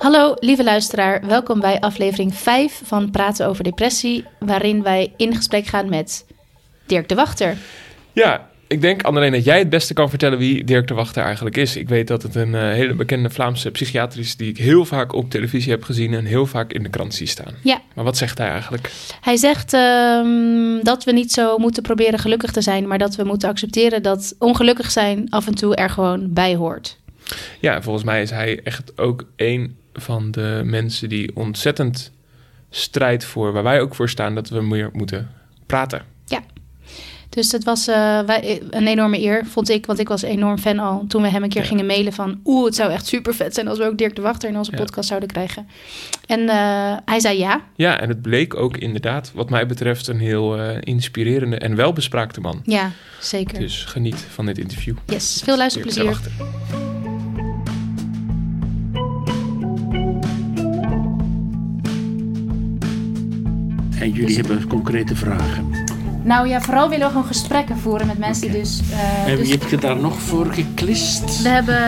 Hallo lieve luisteraar, welkom bij aflevering 5 van Praten over Depressie, waarin wij in gesprek gaan met Dirk de Wachter. Ja, ik denk alleen dat jij het beste kan vertellen wie Dirk de Wachter eigenlijk is. Ik weet dat het een uh, hele bekende Vlaamse psychiater is die ik heel vaak op televisie heb gezien en heel vaak in de krant zie staan. Ja. Maar wat zegt hij eigenlijk? Hij zegt uh, dat we niet zo moeten proberen gelukkig te zijn, maar dat we moeten accepteren dat ongelukkig zijn af en toe er gewoon bij hoort. Ja, volgens mij is hij echt ook een van de mensen die ontzettend strijdt voor waar wij ook voor staan, dat we meer moeten praten. Ja. Dus het was uh, wij, een enorme eer, vond ik. Want ik was enorm fan al toen we hem een keer ja. gingen mailen van... oeh, het zou echt super vet zijn als we ook Dirk de Wachter in onze ja. podcast zouden krijgen. En uh, hij zei ja. Ja, en het bleek ook inderdaad, wat mij betreft... een heel uh, inspirerende en welbespraakte man. Ja, zeker. Dus geniet van dit interview. Yes, veel luisterplezier. En jullie dus... hebben concrete vragen. Nou ja, vooral willen we gewoon gesprekken voeren met mensen okay. die dus... Uh, en wie dus... heb je daar nog voor geklist? We hebben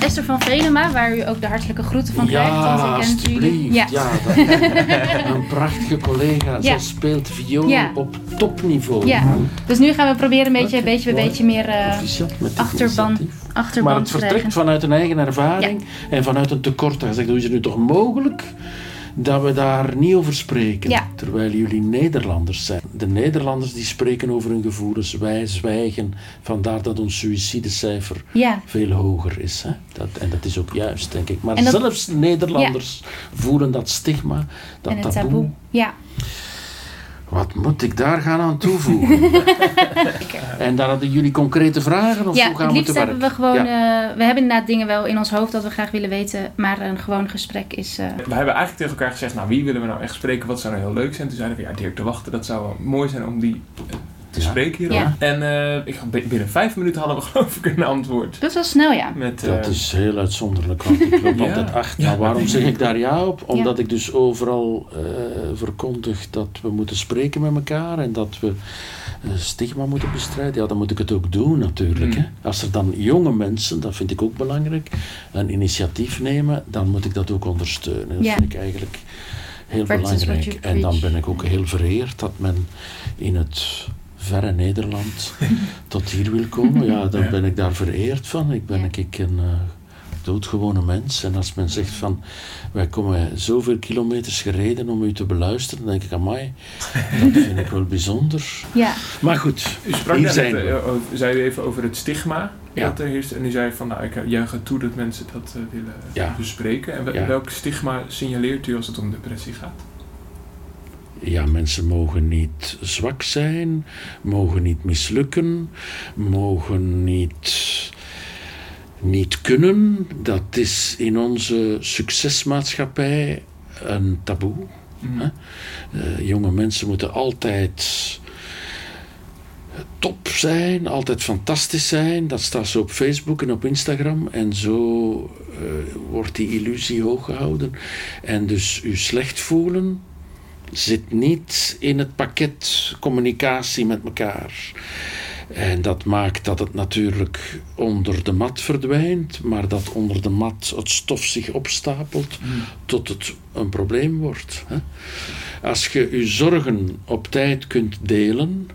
Esther van Venema, waar u ook de hartelijke groeten van ja, krijgt. Want alsjeblieft. Ja, ja dat, een prachtige collega. Ja. Zij speelt viool ja. op topniveau. Ja, dus nu gaan we proberen een beetje, okay. beetje, beetje meer uh, achterban, achterban Maar het vertrekt vanuit een eigen ervaring en vanuit een tekort. Hij zegt, hoe is het nu toch mogelijk dat we daar niet over spreken. Ja. Terwijl jullie Nederlanders zijn. De Nederlanders die spreken over hun gevoelens. Wij zwijgen. Vandaar dat ons suïcidecijfer ja. veel hoger is. Hè? Dat, en dat is ook juist, denk ik. Maar dat, zelfs Nederlanders ja. voelen dat stigma, dat en taboe. taboe. Ja. Wat moet ik daar gaan aan toevoegen? en dan hadden jullie concrete vragen? Of ja, hoe gaan het liefst we hebben we gewoon... Ja. Uh, we hebben inderdaad dingen wel in ons hoofd dat we graag willen weten. Maar een gewoon gesprek is... Uh... We hebben eigenlijk tegen elkaar gezegd... Nou, wie willen we nou echt spreken? Wat zou nou heel leuk zijn? Toen zeiden we... Ja, Dirk de Wachter. Dat zou wel mooi zijn om die te ja. spreken hier. Ja. En uh, ik, binnen vijf minuten hadden we geloof ik een antwoord. Dat is wel snel, ja. Met, uh, dat is heel uitzonderlijk, want ik loop ja. altijd achter. Nou, waarom zeg ik daar ja op? Omdat ik dus overal uh, verkondig dat we moeten spreken met elkaar en dat we stigma moeten bestrijden. Ja, dan moet ik het ook doen natuurlijk. Mm. Hè. Als er dan jonge mensen, dat vind ik ook belangrijk, een initiatief nemen, dan moet ik dat ook ondersteunen. Dat vind ik eigenlijk heel Practice belangrijk. En dan ben ik ook heel vereerd dat men in het verre Nederland tot hier wil komen, ja, dan ja. ben ik daar vereerd van. Ik ben ik een uh, doodgewone mens. En als men zegt van, wij komen zoveel kilometers gereden om u te beluisteren, dan denk ik, amai, dat vind ik wel bijzonder. Ja. Maar goed, u sprak hier zijn net, uh, zei u even over het stigma ja. dat er heerst. En u zei van, nou, ik juich toe dat mensen dat uh, willen ja. bespreken. En ja. welk stigma signaleert u als het om depressie gaat? Ja, mensen mogen niet zwak zijn, mogen niet mislukken, mogen niet, niet kunnen. Dat is in onze succesmaatschappij een taboe. Mm. Hè? Uh, jonge mensen moeten altijd top zijn, altijd fantastisch zijn. Dat staat zo op Facebook en op Instagram. En zo uh, wordt die illusie hoog gehouden. En dus u slecht voelen zit niet in het pakket communicatie met elkaar. En dat maakt dat het natuurlijk onder de mat verdwijnt, maar dat onder de mat het stof zich opstapelt mm. tot het een probleem wordt. Hè? Als je je zorgen op tijd kunt delen,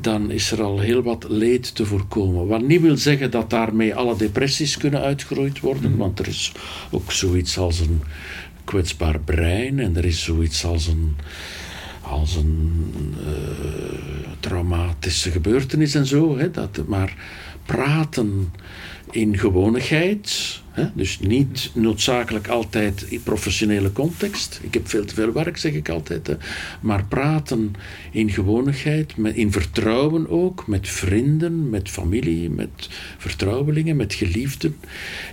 dan is er al heel wat leed te voorkomen. Wat niet wil zeggen dat daarmee alle depressies kunnen uitgeroeid worden, mm. want er is ook zoiets als een kwetsbaar brein en er is zoiets als een, als een uh, traumatische gebeurtenis en zo. Hè, dat, maar praten in gewonigheid, hè, dus niet noodzakelijk altijd in professionele context. Ik heb veel te veel werk, zeg ik altijd. Hè, maar praten in gewonigheid, in vertrouwen ook, met vrienden, met familie, met vertrouwelingen, met geliefden,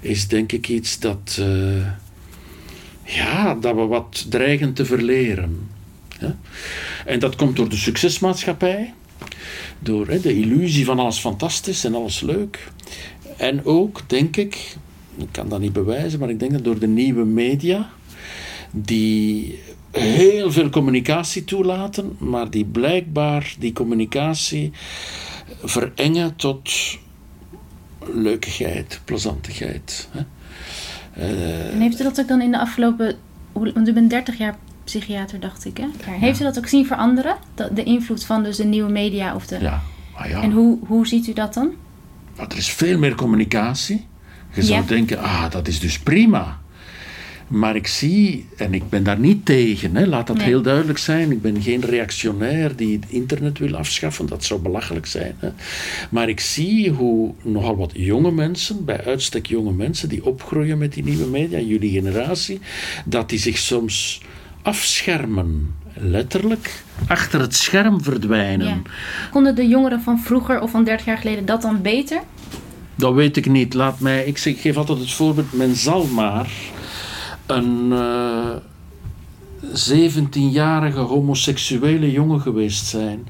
is denk ik iets dat. Uh, ja, dat we wat dreigen te verleren. Ja? En dat komt door de succesmaatschappij, door hè, de illusie van alles fantastisch en alles leuk. En ook, denk ik, ik kan dat niet bewijzen, maar ik denk dat door de nieuwe media, die heel veel communicatie toelaten, maar die blijkbaar die communicatie verengen tot leukigheid, plezantigheid. Hè? En heeft u dat ook dan in de afgelopen... Want u bent 30 jaar psychiater, dacht ik, hè? Heeft u dat ook zien veranderen? Dat, de invloed van dus de nieuwe media of de... ja, maar ja. En hoe, hoe ziet u dat dan? Maar er is veel meer communicatie. Je zou denken, ah, dat is dus prima. Maar ik zie, en ik ben daar niet tegen, hè, laat dat Nee. heel duidelijk zijn. Ik ben geen reactionair die het internet wil afschaffen, dat zou belachelijk zijn. Hè. Maar ik zie hoe nogal wat jonge mensen, bij uitstek jonge mensen, die opgroeien met die nieuwe media, jullie generatie, dat die zich soms afschermen, letterlijk, achter het scherm verdwijnen. Ja. Konden de jongeren van vroeger of van 30 jaar geleden dat dan beter? Dat weet ik niet. Laat mij, ik, zeg, ik geef altijd het voorbeeld, men zal maar een eh 17-jarige homoseksuele jongen geweest zijn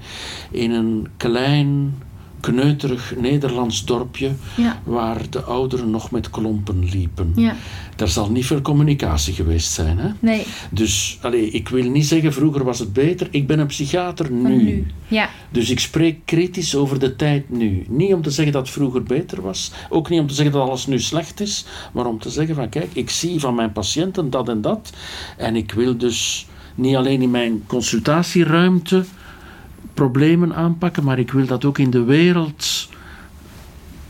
in een klein, kneuterig Nederlands dorpje Ja. waar de ouderen nog met klompen liepen. Ja. Daar zal niet veel communicatie geweest zijn. Hè? Nee, Dus allee, ik wil niet zeggen vroeger was het beter. Ik ben een psychiater nu. nu. Ja. Dus ik spreek kritisch over de tijd nu. Niet om te zeggen dat vroeger beter was, ook niet om te zeggen dat alles nu slecht is, maar om te zeggen van kijk, ik zie van mijn patiënten dat en dat en ik wil dus niet alleen in mijn consultatieruimte problemen aanpakken, maar ik wil dat ook in de wereld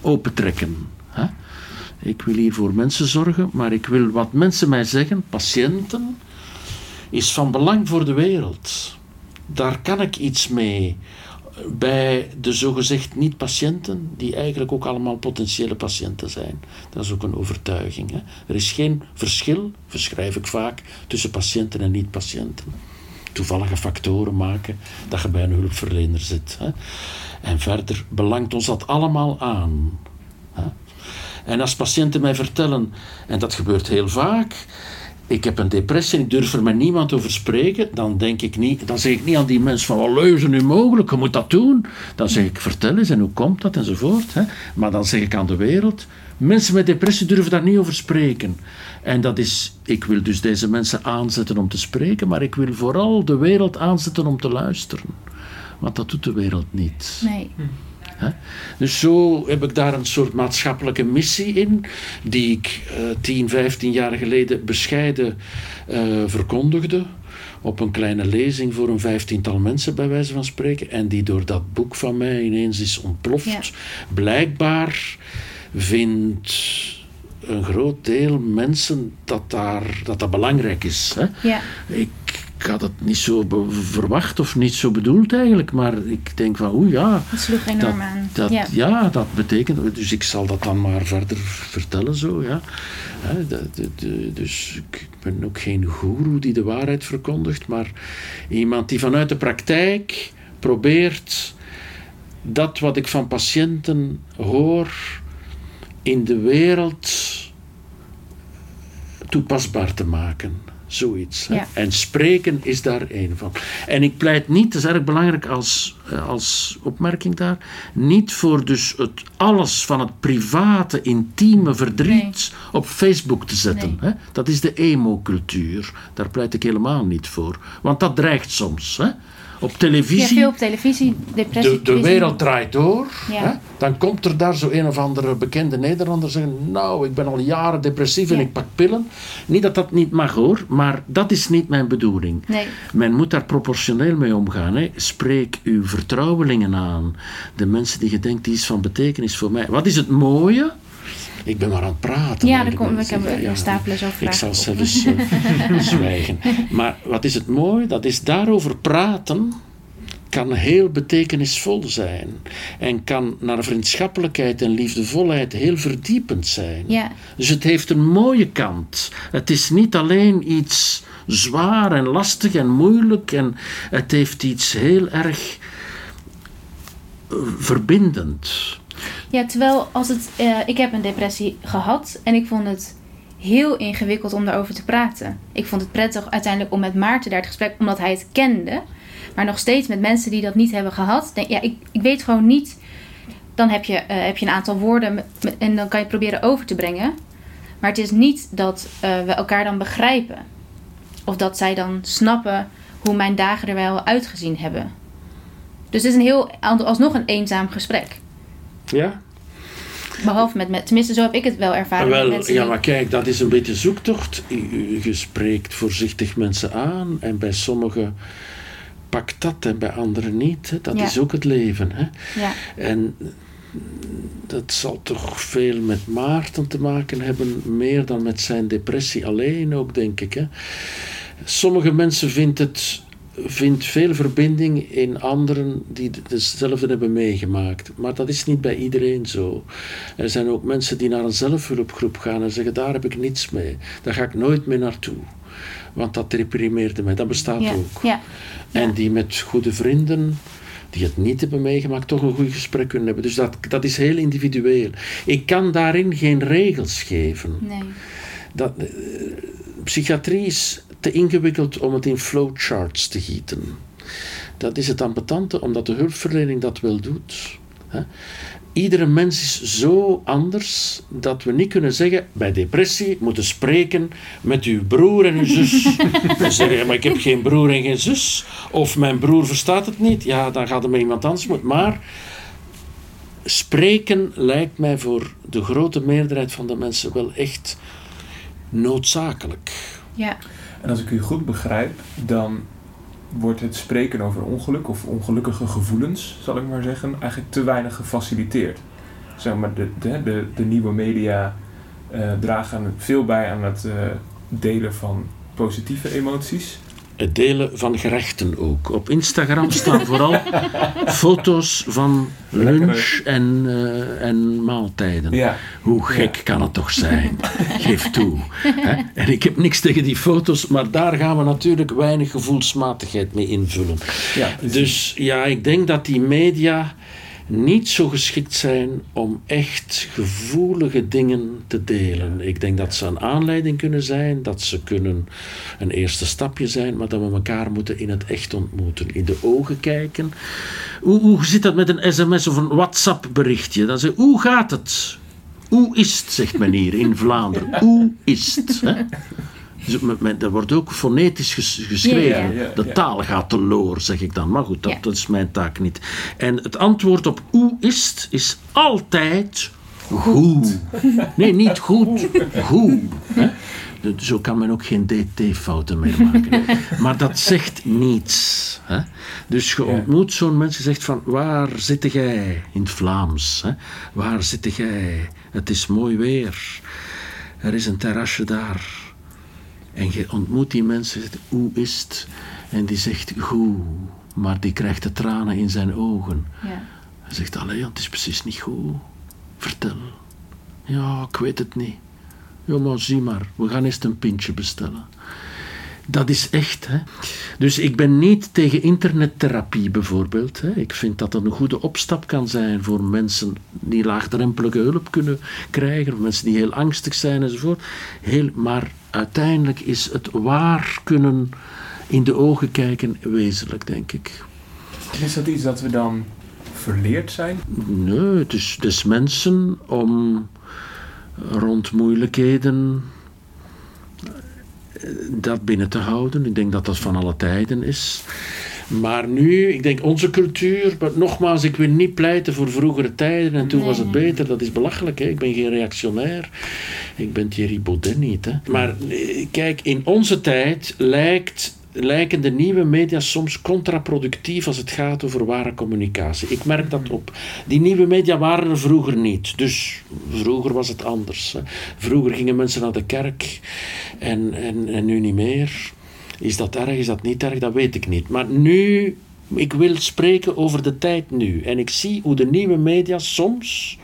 opentrekken. Hè? Ik wil hier voor mensen zorgen, maar ik wil wat mensen mij zeggen, patiënten, is van belang voor de wereld. Daar kan ik iets mee. Bij de zogezegd niet-patiënten, die eigenlijk ook allemaal potentiële patiënten zijn. Dat is ook een overtuiging. Hè? Er is geen verschil, verschrijf ik vaak, tussen patiënten en niet-patiënten. Toevallige factoren maken dat je bij een hulpverlener zit. Hè? En verder belangt ons dat allemaal aan. Hè? En als patiënten mij vertellen, en dat gebeurt heel vaak, ik heb een depressie en ik durf er met niemand over spreken, dan, denk ik niet, dan zeg ik niet aan die mensen van, wat er nu mogelijk, je moet dat doen. Dan zeg ik, vertel eens en hoe komt dat enzovoort. Hè. Maar dan zeg ik aan de wereld, mensen met depressie durven daar niet over spreken. En dat is, ik wil dus deze mensen aanzetten om te spreken, maar ik wil vooral de wereld aanzetten om te luisteren. Want dat doet de wereld niet. Nee. Dus zo heb ik daar een soort maatschappelijke missie in, die ik eh 10, 15 jaar geleden bescheiden eh, verkondigde. Op een kleine lezing voor een vijftiental mensen, bij wijze van spreken. En die door dat boek van mij ineens is ontploft. Ja. Blijkbaar vindt een groot deel mensen dat daar, dat, dat belangrijk is. Hè? Ja. Ik, ik had het niet zo verwacht of niet zo bedoeld eigenlijk, maar ik denk van oeh ja, Het sloeg enorm dat, aan. dat, ja. ja. dat betekent, dus ik zal dat dan maar verder vertellen zo, ja. Hè, dat- dat- dat- dus ik ben ook geen goeroe die de waarheid verkondigt, maar iemand die vanuit de praktijk probeert dat wat ik van patiënten hoor in de wereld toepasbaar te maken. Zoiets. Ja. En spreken is daar één van. En ik pleit niet, dat is erg belangrijk als, eh, als opmerking daar, niet voor dus het alles van het private, intieme verdriet op Facebook te zetten. Hè? Dat is de emo-cultuur. Daar pleit ik helemaal niet voor. Want dat dreigt soms. Hè? Op Ja, televisie veel op televisie, depressie. de, de wereld draait door. Ja. Hè? Dan komt er daar zo een of andere bekende Nederlander zeggen: Nou, ik ben al jaren depressief en ik pak pillen. Niet dat dat niet mag hoor, maar dat is niet mijn bedoeling. Nee. Men moet daar proportioneel mee omgaan. Hè? Spreek uw vertrouwelingen aan. De mensen die je denkt, die is van betekenis voor mij. Wat is het mooie? Ik ben maar aan het praten. Ja, dan Ik kom- we hebben- we stapelen zo Ik vragen zal op. zelfs eh, zwijgen. Maar wat is het mooi? Dat is daarover praten kan heel betekenisvol zijn. En kan naar vriendschappelijkheid en liefdevolheid heel verdiepend zijn. Ja. Dus het heeft een mooie kant. Het is niet alleen iets zwaar en lastig en moeilijk. En het heeft iets heel erg eh, verbindend. Ja, terwijl als het, eh, ik heb een depressie gehad en ik vond het heel ingewikkeld om daarover te praten. Ik vond het prettig uiteindelijk om met Maarten daar het gesprek, omdat hij het kende. Maar nog steeds met mensen die dat niet hebben gehad. Denk, ja, ik, ik weet gewoon niet. Dan heb je, eh, heb je een aantal woorden en dan kan je proberen over te brengen. Maar het is niet dat eh, we elkaar dan begrijpen. Of dat zij dan snappen hoe mijn dagen er wel uitgezien hebben. Dus het is een heel, alsnog een eenzaam gesprek. Ja? Behalve met, met tenminste zo heb ik het wel ervaren Wel, ja, maar kijk, dat is een beetje zoektocht. Je spreekt voorzichtig mensen aan en bij sommigen pakt dat en bij anderen niet. hè. Dat Ja. is ook het leven. Hè. ja. En dat zal toch veel met Maarten te maken hebben, meer dan met zijn depressie alleen ook, denk ik. Hè. Sommige mensen vinden het vindt veel verbinding in anderen die hetzelfde hebben meegemaakt. Maar dat is niet bij iedereen zo. Er zijn ook mensen die naar een zelfhulpgroep gaan en zeggen: daar heb ik niets mee. Daar ga ik nooit meer naartoe. Want dat deprimeerde mij. Dat bestaat Ja, ook. ja. En die met goede vrienden die het niet hebben meegemaakt, toch een goed gesprek kunnen hebben. Dus dat, dat is heel individueel. Ik kan daarin geen regels geven. Nee. Dat, eh, psychiatrie is te ingewikkeld om het in flowcharts te gieten. Dat is het ambetante, omdat de hulpverlening dat wel doet. Hè. Iedere mens is zo anders dat we niet kunnen zeggen bij depressie moeten spreken met uw broer en uw zus. Dan zeg je, maar ik heb geen broer en geen zus. Of mijn broer verstaat het niet. Ja, dan gaat het met iemand anders moeten. Maar spreken lijkt mij voor de grote meerderheid van de mensen wel echt noodzakelijk. Ja. En als ik u goed begrijp, dan wordt het spreken over ongeluk of ongelukkige gevoelens, zal ik maar zeggen, eigenlijk te weinig gefaciliteerd. Zeg maar, de, de, de, de nieuwe media eh, dragen veel bij aan het eh, delen van positieve emoties. Het delen van gerechten ook. Op Instagram staan vooral foto's van lunch en, eh, en maaltijden. Ja, Hoe gek kan het toch zijn? Geef toe. Hè? En ik heb niks tegen die foto's, maar daar gaan we natuurlijk weinig gevoelsmatigheid mee invullen. ja. Dus ja, ik denk dat die media niet zo geschikt zijn om echt gevoelige dingen te delen. Ik denk dat ze een aanleiding kunnen zijn, dat ze kunnen een eerste stapje zijn, maar dat we elkaar moeten in het echt ontmoeten, in de ogen kijken. Hoe, hoe zit dat met een sms of een WhatsApp berichtje? Dan hoe gaat het? Hoe is het, zegt men hier in Vlaanderen. Hoe is het? Hè? Dus dat wordt ook fonetisch ges- geschreven. Ja, ja, ja, de taal gaat te loor, zeg ik dan. Maar goed, dat, Ja. dat is mijn taak niet. En het antwoord op hoe is het, is altijd goed. Nee, niet goed. De- Zo kan men ook geen dt-fouten meer maken. Maar dat zegt niets. Hè? Dus je ontmoet zo'n mens, je zegt van, waar zit jij? In het Vlaams. Hè? Waar zit jij? Het is mooi weer. Er is een terrasje daar. En je ontmoet die mensen, zegt, hoe is het? En die zegt, goed. Maar die krijgt de tranen in zijn ogen. Ja. Hij zegt, allee, het is precies niet goed. Vertel. Ja, ik weet het niet. Ja, maar zie maar, we gaan eerst een pintje bestellen. Dat is echt, hè. Dus ik ben niet tegen internettherapie bijvoorbeeld. Hè. Ik vind dat dat een goede opstap kan zijn voor mensen die laagdrempelige hulp kunnen krijgen, of mensen die heel angstig zijn enzovoort. Heel, maar uiteindelijk is het waar kunnen in de ogen kijken wezenlijk, denk ik. Is dat iets dat we dan verleerd zijn? Nee, het is des mensen om rond moeilijkheden dat binnen te houden. Ik denk dat dat van alle tijden is. Maar nu, ik denk onze cultuur, maar nogmaals, ik wil niet pleiten voor vroegere tijden en toen was het beter. Dat is belachelijk, hè? ik ben geen reactionair. Ik ben Thierry Baudet niet. Hè? Maar eh, kijk, in onze tijd lijkt, lijken de nieuwe media soms contraproductief als het gaat over ware communicatie. Ik merk dat op. Die nieuwe media waren er vroeger niet. Dus vroeger was het anders. Hè? Vroeger gingen mensen naar de kerk en, en, en nu niet meer. Is dat erg, is dat niet erg, dat weet ik niet. Maar nu, ik wil spreken over de tijd nu. En ik zie hoe de nieuwe media soms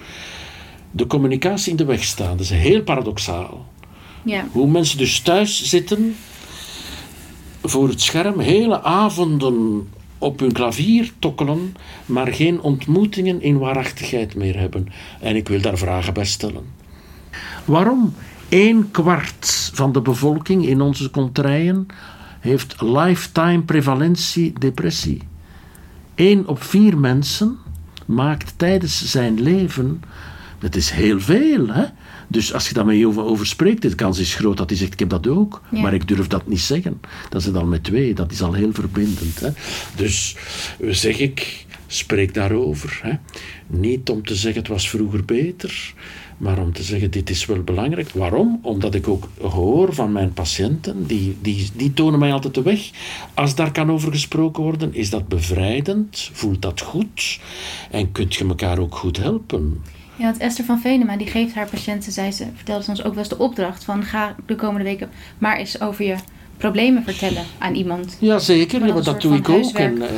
de communicatie in de weg staan. Dat is heel paradoxaal. Ja. Hoe mensen dus thuis zitten voor het scherm, hele avonden op hun klavier tokkelen, maar geen ontmoetingen in waarachtigheid meer hebben. En ik wil daar vragen bij stellen. Waarom? Een kwart van de bevolking in onze contraien heeft lifetime prevalentie depressie. Eén op vier mensen maakt tijdens zijn leven, dat is heel veel, hè? Dus als je daarmee over, over spreekt, de kans is groot dat hij zegt, ik heb dat ook. Ja. Maar ik durf dat niet zeggen. Dat is al met twee, dat is al heel verbindend. Hè? Dus zeg ik, Spreek daarover. Hè. Niet om te zeggen het was vroeger beter, maar om te zeggen dit is wel belangrijk. Waarom? Omdat ik ook hoor van mijn patiënten, die, die, die tonen mij altijd de weg. Als daar kan over gesproken worden, is dat bevrijdend, voelt dat goed en kunt je elkaar ook goed helpen. Ja, want Esther van Venema die geeft haar patiënten, zei ze, vertelde ons ook wel eens de opdracht van ga de komende weken maar eens over je problemen vertellen aan iemand. Jazeker, ja, dat maar dat doe ik ook. En, eh,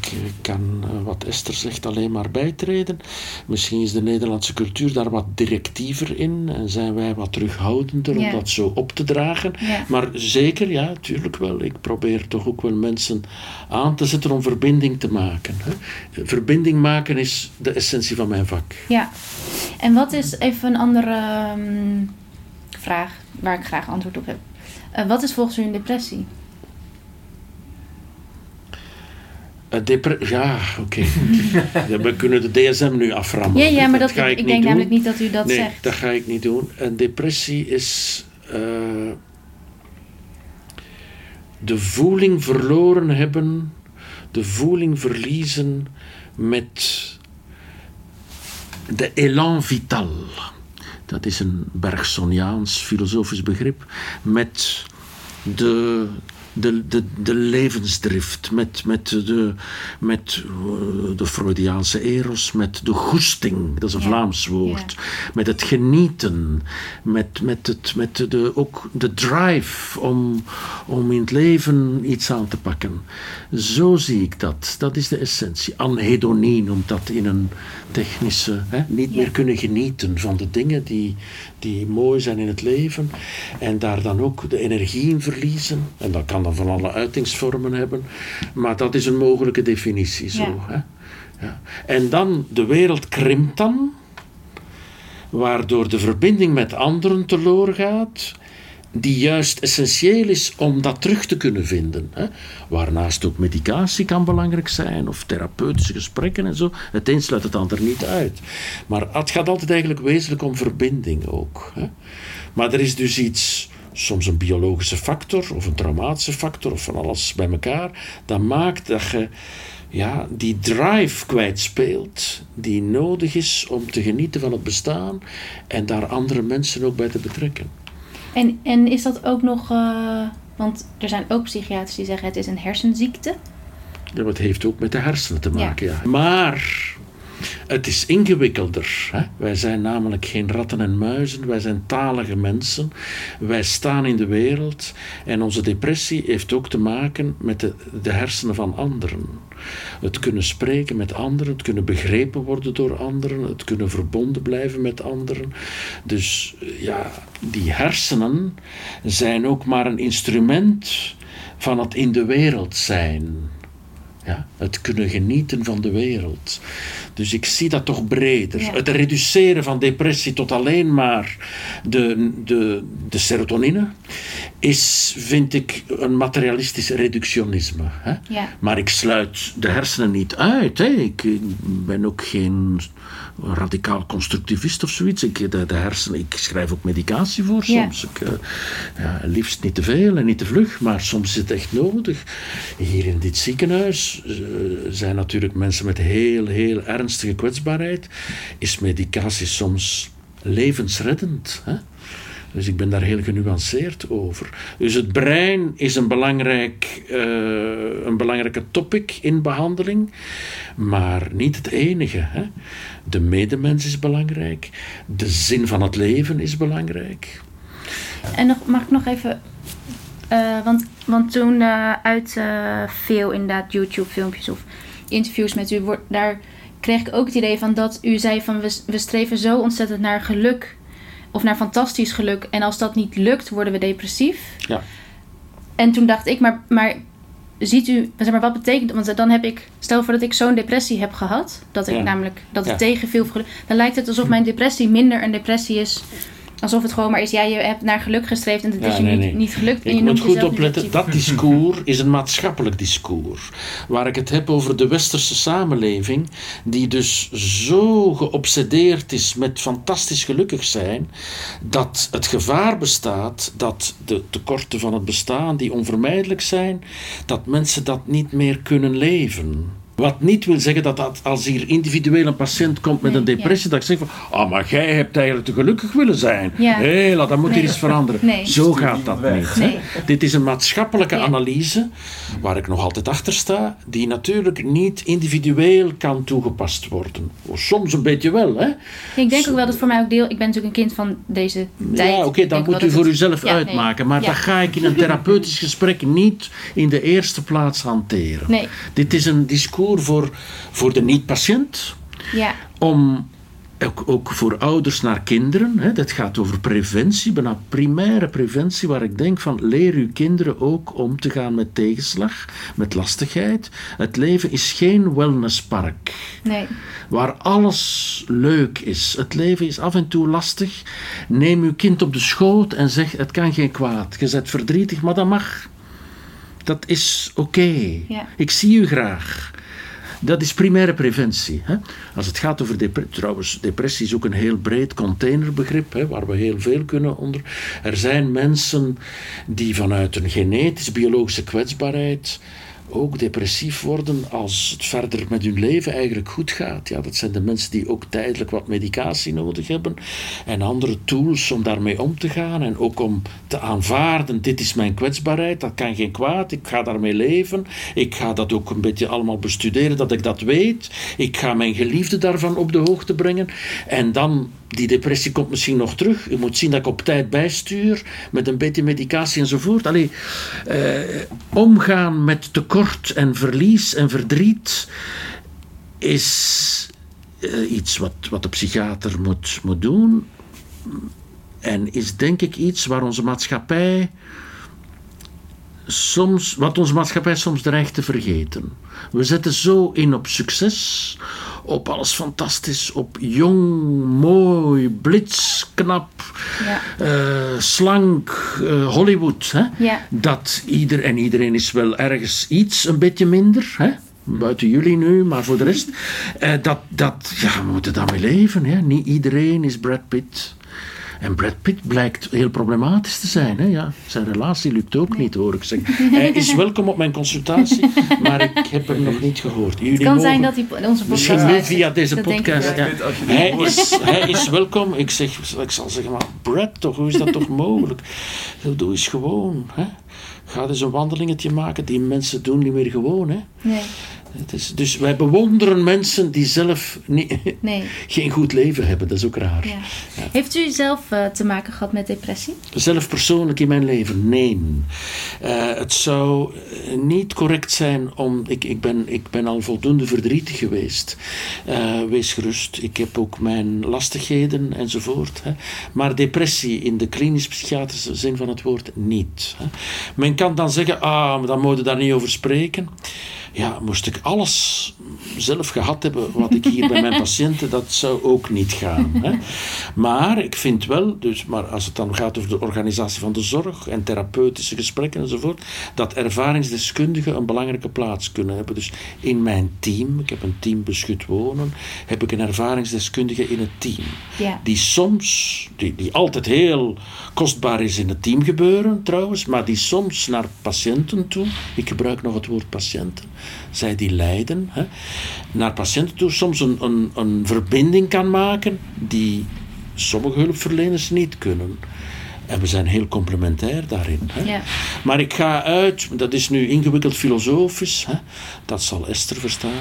toch, ik kan, eh, wat Esther zegt, alleen maar bijtreden. Misschien is de Nederlandse cultuur daar wat directiever in en zijn wij wat terughoudender Ja. om dat zo op te dragen. Ja. Maar zeker, ja, tuurlijk wel. Ik probeer toch ook wel mensen aan te zetten om verbinding te maken. Hè. Verbinding maken is de essentie van mijn vak. Ja. En wat is even een andere ehm, vraag waar ik graag antwoord op heb. Eh, wat is volgens u een depressie? Depre- ja, oké. Ja, We kunnen de DSM nu aframmen. Ja, ja, maar dat, ga ik, ik, denk doen. namelijk niet dat u dat nee, zegt. dat ga ik niet doen. Een depressie is eh, de voeling verloren hebben, de voeling verliezen met de élan vital. Dat is een Bergsoniaans filosofisch begrip. Met de, de, de, de levensdrift, met, met, de, met eh, de Freudiaanse eros, met de goesting, dat is een Ja. Vlaams woord. Met het genieten, met, met, het, met de, ook de drive om, om in het leven iets aan te pakken. Zo zie ik dat. Dat is de essentie. Anhedonie noemt dat in een technische. Hè? Niet Ja. meer kunnen genieten van de dingen die, die mooi zijn in het leven. En daar dan ook de energie in verliezen. En dat kan dan van alle uitingsvormen hebben. Maar dat is een mogelijke definitie zo. Ja. Hè? Ja. En dan, de wereld krimpt dan. Waardoor de verbinding met anderen teloor gaat die juist essentieel is om dat terug te kunnen vinden. Hè? Waarnaast ook medicatie kan belangrijk zijn, of therapeutische gesprekken en zo. Het een sluit het ander niet uit. Maar het gaat altijd eigenlijk wezenlijk om verbinding ook. Hè? Maar er is dus iets, soms een biologische factor, of een traumatische factor, of van alles bij elkaar, dat maakt dat je ja, die drive kwijtspeelt, die nodig is om te genieten van het bestaan en daar andere mensen ook bij te betrekken. En, en is dat ook nog... eh, want er zijn ook psychiaters die zeggen het is een hersenziekte. Ja, maar het heeft ook met de hersenen te maken, ja. Maar het is ingewikkelder. Hè? Wij zijn namelijk geen ratten en muizen, wij zijn talige mensen. Wij staan in de wereld en onze depressie heeft ook te maken met de, de hersenen van anderen. Het kunnen spreken met anderen, het kunnen begrepen worden door anderen, het kunnen verbonden blijven met anderen. Dus ja, die hersenen zijn ook maar een instrument van het in de wereld zijn. Ja, het kunnen genieten van de wereld. Dus ik zie dat toch breder. Ja. Het reduceren van depressie tot alleen maar de, de, de serotonine is, vind ik, een materialistisch reductionisme. Hè? Ja. Maar ik sluit de hersenen niet uit. Hè. Ik, ik ben ook geen radicaal constructivist of zoiets. Ik, de, de hersenen, ik schrijf ook medicatie voor Ja. soms. Ik, eh, ja, liefst niet te veel en niet te vlug, maar soms is het echt nodig. Hier in dit ziekenhuis eh, zijn natuurlijk mensen met heel, heel ernstige kwetsbaarheid. Is medicatie soms levensreddend. Hè? Dus ik ben daar heel genuanceerd over. Dus het brein is een, belangrijk, eh, een belangrijke topic in behandeling, maar niet het enige. Hè? De medemens is belangrijk, de zin van het leven is belangrijk. En nog, mag ik nog even... eh, want, want toen eh, uit veel inderdaad YouTube-filmpjes of interviews met u... daar kreeg ik ook het idee van dat u zei van... we streven zo ontzettend naar geluk of naar fantastisch geluk. En als dat niet lukt, worden we depressief. Ja. En toen dacht ik, maar, maar ziet u... Zeg maar, wat betekent... Want dan heb ik... Stel voor dat ik zo'n depressie heb gehad. Dat ik Ja. namelijk... Dat het Ja. tegen veel geluk... Dan lijkt het alsof mijn depressie minder een depressie is... Alsof het gewoon maar is, ja, je hebt naar geluk gestreefd en het Ja, is je nee, niet, nee. niet gelukt. En Ik je moet goed opletten, dat discours is een maatschappelijk discours. Waar ik het heb over de westerse samenleving, die dus zo geobsedeerd is met fantastisch gelukkig zijn, dat het gevaar bestaat dat de tekorten van het bestaan, die onvermijdelijk zijn, dat mensen dat niet meer kunnen leven. Wat niet wil zeggen dat, dat als hier individueel een patiënt komt met Nee, een depressie, dat ik zeg van, ah, maar jij hebt eigenlijk te gelukkig willen zijn. Ja. Hé, laat dat moet Nee. hier eens veranderen. Nee. Zo gaat dat niet. hè. Dit is een maatschappelijke analyse, waar ik nog altijd achter sta, die natuurlijk niet individueel kan toegepast worden. Soms een beetje wel, hè. Ik denk ook wel dat voor mij ook deel... Ik ben natuurlijk een kind van deze tijd. Ja, oké, denk moet u voor het- uzelf Ja, nee. uitmaken. Maar Ja. dat ga ik in een therapeutisch gesprek niet in de eerste plaats hanteren. Nee, Dit is een discours voor, voor de niet-patiënt, ja. om ook, ook voor ouders naar kinderen. Hè, dat gaat over preventie, bijna primaire preventie, waar ik denk van leer uw kinderen ook om te gaan met tegenslag, met lastigheid. Het leven is geen wellnesspark Nee. waar alles leuk is. Het leven is af en toe lastig. Neem uw kind op de schoot en zeg: het kan geen kwaad. Je bent verdrietig, maar dat mag. Dat is oké. Ja. Ik zie u graag. Dat is primaire preventie. Hè? Als het gaat over depressie, trouwens, depressie is ook een heel breed containerbegrip, hè, waar we heel veel kunnen onder. Er zijn mensen die vanuit een genetisch biologische kwetsbaarheid ook depressief worden als het verder met hun leven eigenlijk goed gaat. Ja, dat zijn de mensen die ook tijdelijk wat medicatie nodig hebben en andere tools om daarmee om te gaan en ook om te aanvaarden, dit is mijn kwetsbaarheid, dat kan geen kwaad, ik ga daarmee leven, ik ga dat ook een beetje allemaal bestuderen, dat ik dat weet, ik ga mijn geliefde daarvan op de hoogte brengen. En dan die depressie komt misschien nog terug. U moet zien dat ik op tijd bijstuur met een beetje medicatie enzovoort. Allee, eh, omgaan met tekort en verlies en verdriet is eh, iets wat, wat de psychiater moet, moet doen. En is denk ik iets waar onze maatschappij soms, wat onze maatschappij soms dreigt te vergeten. We zetten zo in op succes, op alles fantastisch, op jong, mooi, blits, knap, Ja. eh, slank, eh, Hollywood. Hè? Ja. Dat ieder en iedereen is wel ergens iets een beetje minder. Hè? Buiten jullie nu, maar voor de rest. eh, dat, dat, ja, we moeten daarmee leven. Hè? Niet iedereen is Brad Pitt. En Brad Pitt blijkt heel problematisch te zijn. Hè? Ja, zijn relatie lukt ook niet, hoor ik zeggen. Hij is welkom op mijn consultatie, maar ik heb hem nog niet gehoord. Jullie Het kan zijn dat hij onze Misschien podcast nu luistert. via deze Dat podcast. Ja. Hij, is, hij is welkom. Ik, zeg, ik zal zeggen, maar Brad toch, hoe is dat toch mogelijk? Doe eens gewoon. Hè? Ga eens een wandelingetje maken. Die mensen doen niet meer gewoon. Hè? Nee, Het is, dus wij bewonderen mensen die zelf niet, nee. geen goed leven hebben. Dat is ook raar. Ja. Heeft u zelf eh, te maken gehad met depressie? Zelf persoonlijk in mijn leven, nee. Eh, het zou eh, niet correct zijn om. Ik, ik, ben, ik ben al voldoende verdrietig geweest. Wees gerust, ik heb ook mijn lastigheden enzovoort. Hè. Maar depressie in de klinisch-psychiatrische zin van het woord niet. Hè. Men kan dan zeggen: ah, dan moet je daar niet over spreken. Ja, moest ik alles zelf gehad hebben wat ik hier bij mijn patiënten, dat zou ook niet gaan. Hè. Maar ik vind wel, dus, maar als het dan gaat over de organisatie van de zorg en therapeutische gesprekken enzovoort, dat ervaringsdeskundigen een belangrijke plaats kunnen hebben. Dus in mijn team, ik heb een team beschut wonen, heb ik een ervaringsdeskundige in het team. Ja. Die soms, die, die altijd heel kostbaar is in het teamgebeuren trouwens, maar die soms naar patiënten toe, ik gebruik nog het woord patiënten, zij die lijden, hè, naar patiënten toe soms een, een, een verbinding kan maken die sommige hulpverleners niet kunnen. En we zijn heel complementair daarin. Hè. Ja. Maar ik ga uit, dat is nu ingewikkeld filosofisch, hè, dat zal Esther verstaan,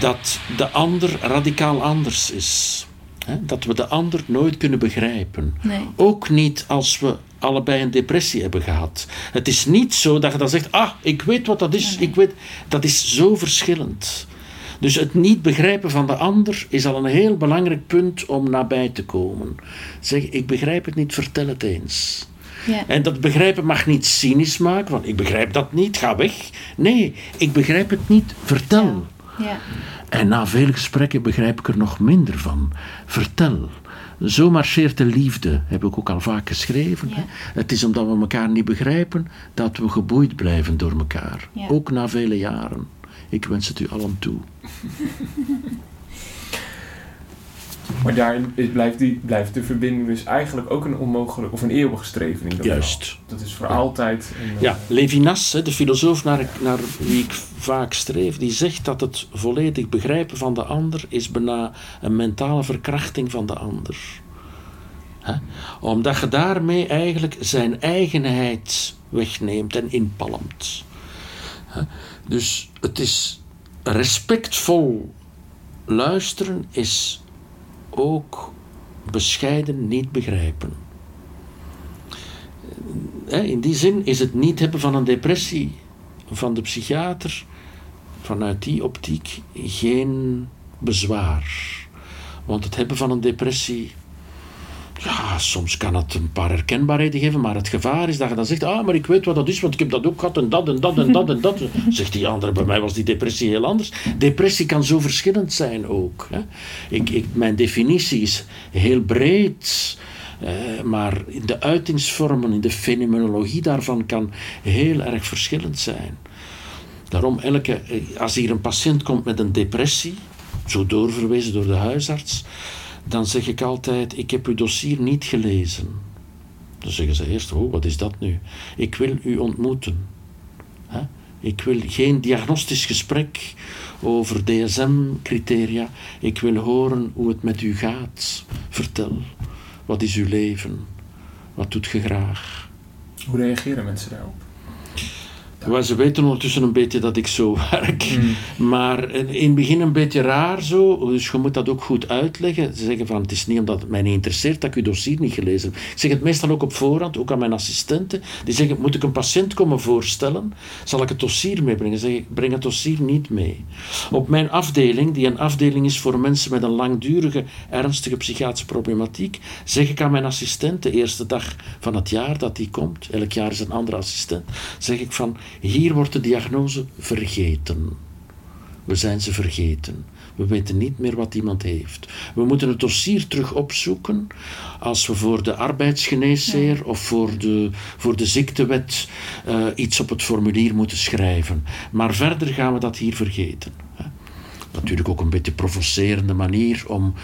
dat de ander radicaal anders is. Hè, dat we de ander nooit kunnen begrijpen. Nee. Ook niet als we allebei een depressie hebben gehad. Het is niet zo dat je dan zegt, ah, ik weet wat dat is, ik weet, dat is zo verschillend. Dus het niet begrijpen van de ander is al een heel belangrijk punt om nabij te komen. Zeg, ik begrijp het niet, vertel het eens. Ja. En dat begrijpen mag niet cynisch maken, want ik begrijp dat niet, ga weg. Nee, ik begrijp het niet, vertel. Ja. En na vele gesprekken begrijp ik er nog minder van. Vertel. Zo marcheert de liefde, heb ik ook al vaak geschreven. Ja. Het is omdat we elkaar niet begrijpen dat we geboeid blijven door elkaar. Ja. Ook na vele jaren. Ik wens het u allen toe. Maar daarin is, blijft, die, blijft de verbinding dus eigenlijk ook een onmogelijk of een eeuwig streven in dat Juist. Dat is voor altijd. een, Ja, Levinas, de filosoof naar, naar wie ik vaak streef, die zegt dat het volledig begrijpen van de ander is bijna een mentale verkrachting van de ander. Omdat je daarmee eigenlijk zijn eigenheid wegneemt en inpalmt. Dus het is respectvol luisteren is ook bescheiden niet begrijpen. Hè, In die zin is het niet hebben van een depressie van de psychiater vanuit die optiek geen bezwaar. Want het hebben van een depressie, ja, soms kan het een paar herkenbaarheden geven, maar het gevaar is dat je dan zegt, ah, maar ik weet wat dat is, want ik heb dat ook gehad en dat en dat en dat en dat. Zegt die andere, bij mij was die depressie heel anders. Depressie kan zo verschillend zijn ook. Hè. Ik, ik, mijn definitie is heel breed. Eh, maar de uitingsvormen, in de fenomenologie daarvan kan heel erg verschillend zijn. Daarom, elke, eh, als hier een patiënt komt met een depressie, zo doorverwezen door de huisarts, dan zeg ik altijd: Ik heb uw dossier niet gelezen. Dan zeggen ze eerst: Oh, wat is dat nu? Ik wil u ontmoeten. Hè? Ik wil geen diagnostisch gesprek over DSM-criteria. Ik wil horen hoe het met u gaat. Vertel. Wat is uw leven? Wat doet je graag? Hoe reageren mensen daarop? Ze weten ondertussen een beetje dat ik zo werk. Maar in het begin een beetje raar zo. Dus je moet dat ook goed uitleggen. Ze zeggen van, het is niet omdat het mij niet interesseert dat ik uw dossier niet gelezen heb. Ik zeg het meestal ook op voorhand, ook aan mijn assistenten. Die zeggen, moet ik een patiënt komen voorstellen? Zal ik het dossier meebrengen? Zeg ik, breng het dossier niet mee. Op mijn afdeling, die een afdeling is voor mensen met een langdurige, ernstige psychiatrische problematiek, zeg ik aan mijn assistent, de eerste dag van het jaar dat die komt, elk jaar is een andere assistent, zeg ik van, hier wordt de diagnose vergeten. We zijn ze vergeten. We weten niet meer wat iemand heeft. We moeten het dossier terug opzoeken als we voor de arbeidsgeneesheer of voor de, voor de ziektewet eh, iets op het formulier moeten schrijven. Maar verder gaan we dat hier vergeten. Natuurlijk ook een beetje provocerende manier om,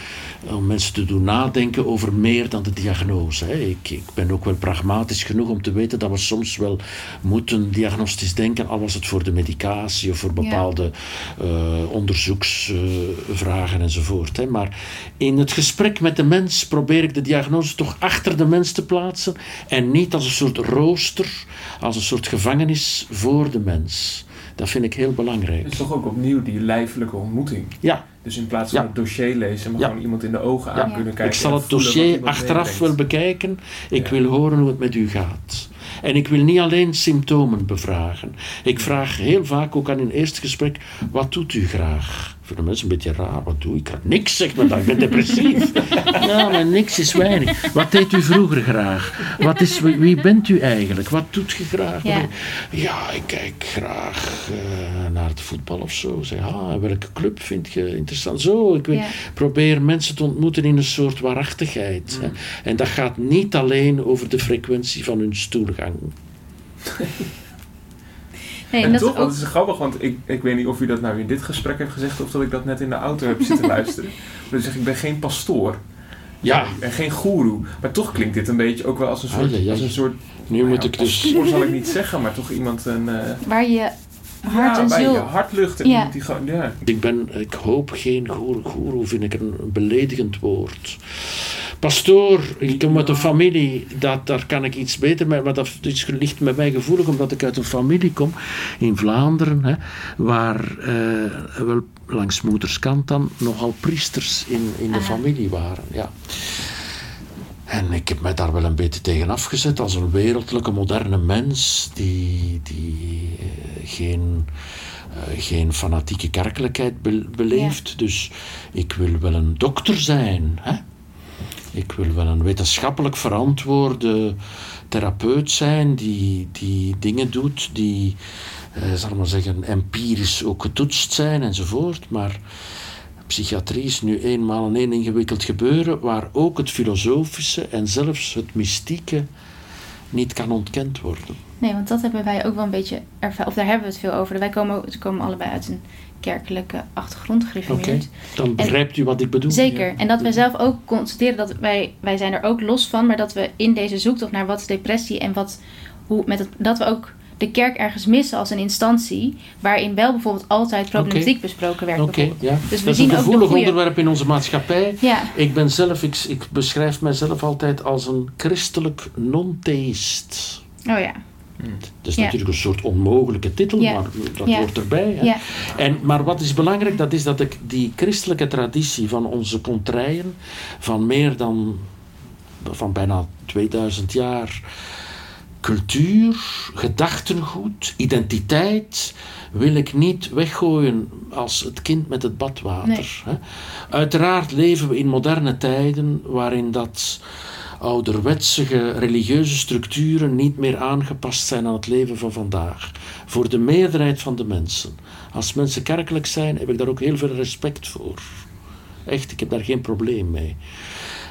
om mensen te doen nadenken over meer dan de diagnose. Hè. Ik, ik ben ook wel pragmatisch genoeg om te weten dat we soms wel moeten diagnostisch denken, al was het voor de medicatie of voor bepaalde eh, onderzoeksvragen enzovoort. Hè. Maar in het gesprek met de mens probeer ik de diagnose toch achter de mens te plaatsen en niet als een soort rooster, als een soort gevangenis voor de mens. Dat vind ik heel belangrijk. Het is toch ook opnieuw die lijfelijke ontmoeting. Ja, Dus in plaats van Ja. het dossier lezen, maar Ja. gewoon iemand in de ogen aan kunnen kijken. ik zal het dossier achteraf wel bekijken. Ik wil horen hoe het met u gaat. En ik wil niet alleen symptomen bevragen. Ik vraag heel vaak ook aan een eerste gesprek: wat doet u graag? Voor de mensen een beetje raar. Wat doe ik? Ik niks, zegt men dan. Ik ben depressief. ja, maar niks is weinig. Wat deed u vroeger graag? Wat is, wie, wie bent u eigenlijk? Wat doet je graag? Ja. Ja, ik kijk graag eh, naar het voetbal of zo. Zeg, ah, welke club vind je interessant? Zo, ik Ja. probeer mensen te ontmoeten in een soort waarachtigheid. Hè. En dat gaat niet alleen over de frequentie van hun stoelgang. Nee, En, en dat toch, is ook, dat is grappig, want ik, ik weet niet of u dat nou in dit gesprek heeft gezegd of dat ik dat net in de auto heb zitten luisteren. Maar dan zeg ik, ik ben geen pastoor Ja, en geen goeroe. Maar toch klinkt dit een beetje ook wel als een soort, als een soort nu nou moet ja, ik dus... pastoor zal ik niet zeggen, maar toch iemand een eh waar je hart ja, en bij je ziel... hart Ja. iemand die gewoon, ja. Ik ben, ik hoop geen goeroe. Goeroe vind ik een beledigend woord. Pastoor, ik kom uit een familie, dat, daar kan ik iets beter mee, maar dat is, ligt met mij gevoelig omdat ik uit een familie kom in Vlaanderen, hè, waar eh, wel langs moederskant dan nogal priesters in, in de familie waren. Ja. En ik heb mij daar wel een beetje tegen afgezet als een wereldlijke moderne mens die, die eh, geen, eh, geen fanatieke kerkelijkheid be- beleeft. Dus ik wil wel een dokter zijn. Hè? Ik wil wel een wetenschappelijk verantwoorde therapeut zijn die, die dingen doet die, eh, zal ik maar zeggen, empirisch ook getoetst zijn enzovoort. Maar psychiatrie is nu eenmaal een heel ingewikkeld gebeuren waar ook het filosofische en zelfs het mystieke niet kan ontkend worden. Nee, want dat hebben wij ook wel een beetje ervaren. Of daar hebben we het veel over. Wij komen, we komen allebei uit een kerkelijke achtergrond Oké, gereformeerd. dan begrijpt u wat ik bedoel. Zeker. En dat wij zelf ook constateren dat wij, wij zijn er ook los van, maar dat we in deze zoektocht naar wat is depressie en wat, hoe, met het, dat we ook de kerk ergens missen als een instantie waarin wel bijvoorbeeld altijd problematiek besproken werd. Bijvoorbeeld. ja. Dus we dat is zien een gevoelig goede- onderwerp in onze maatschappij. Ja, Ik ben zelf, ik, ik beschrijf mijzelf altijd als een christelijk non-theïst. oh ja. Dat is Ja. natuurlijk een soort onmogelijke titel, Ja. maar dat Ja. hoort erbij. Hè? Ja. En, maar wat is belangrijk, dat is dat ik die christelijke traditie van onze contraien, van meer dan, van bijna 2000 jaar, cultuur, gedachtengoed, identiteit, wil ik niet weggooien als het kind met het badwater. Nee. Uiteraard leven we in moderne tijden waarin dat ouderwetsige religieuze structuren niet meer aangepast zijn aan het leven van vandaag. Voor de meerderheid van de mensen. Als mensen kerkelijk zijn, heb ik daar ook heel veel respect voor. Echt, ik heb daar geen probleem mee.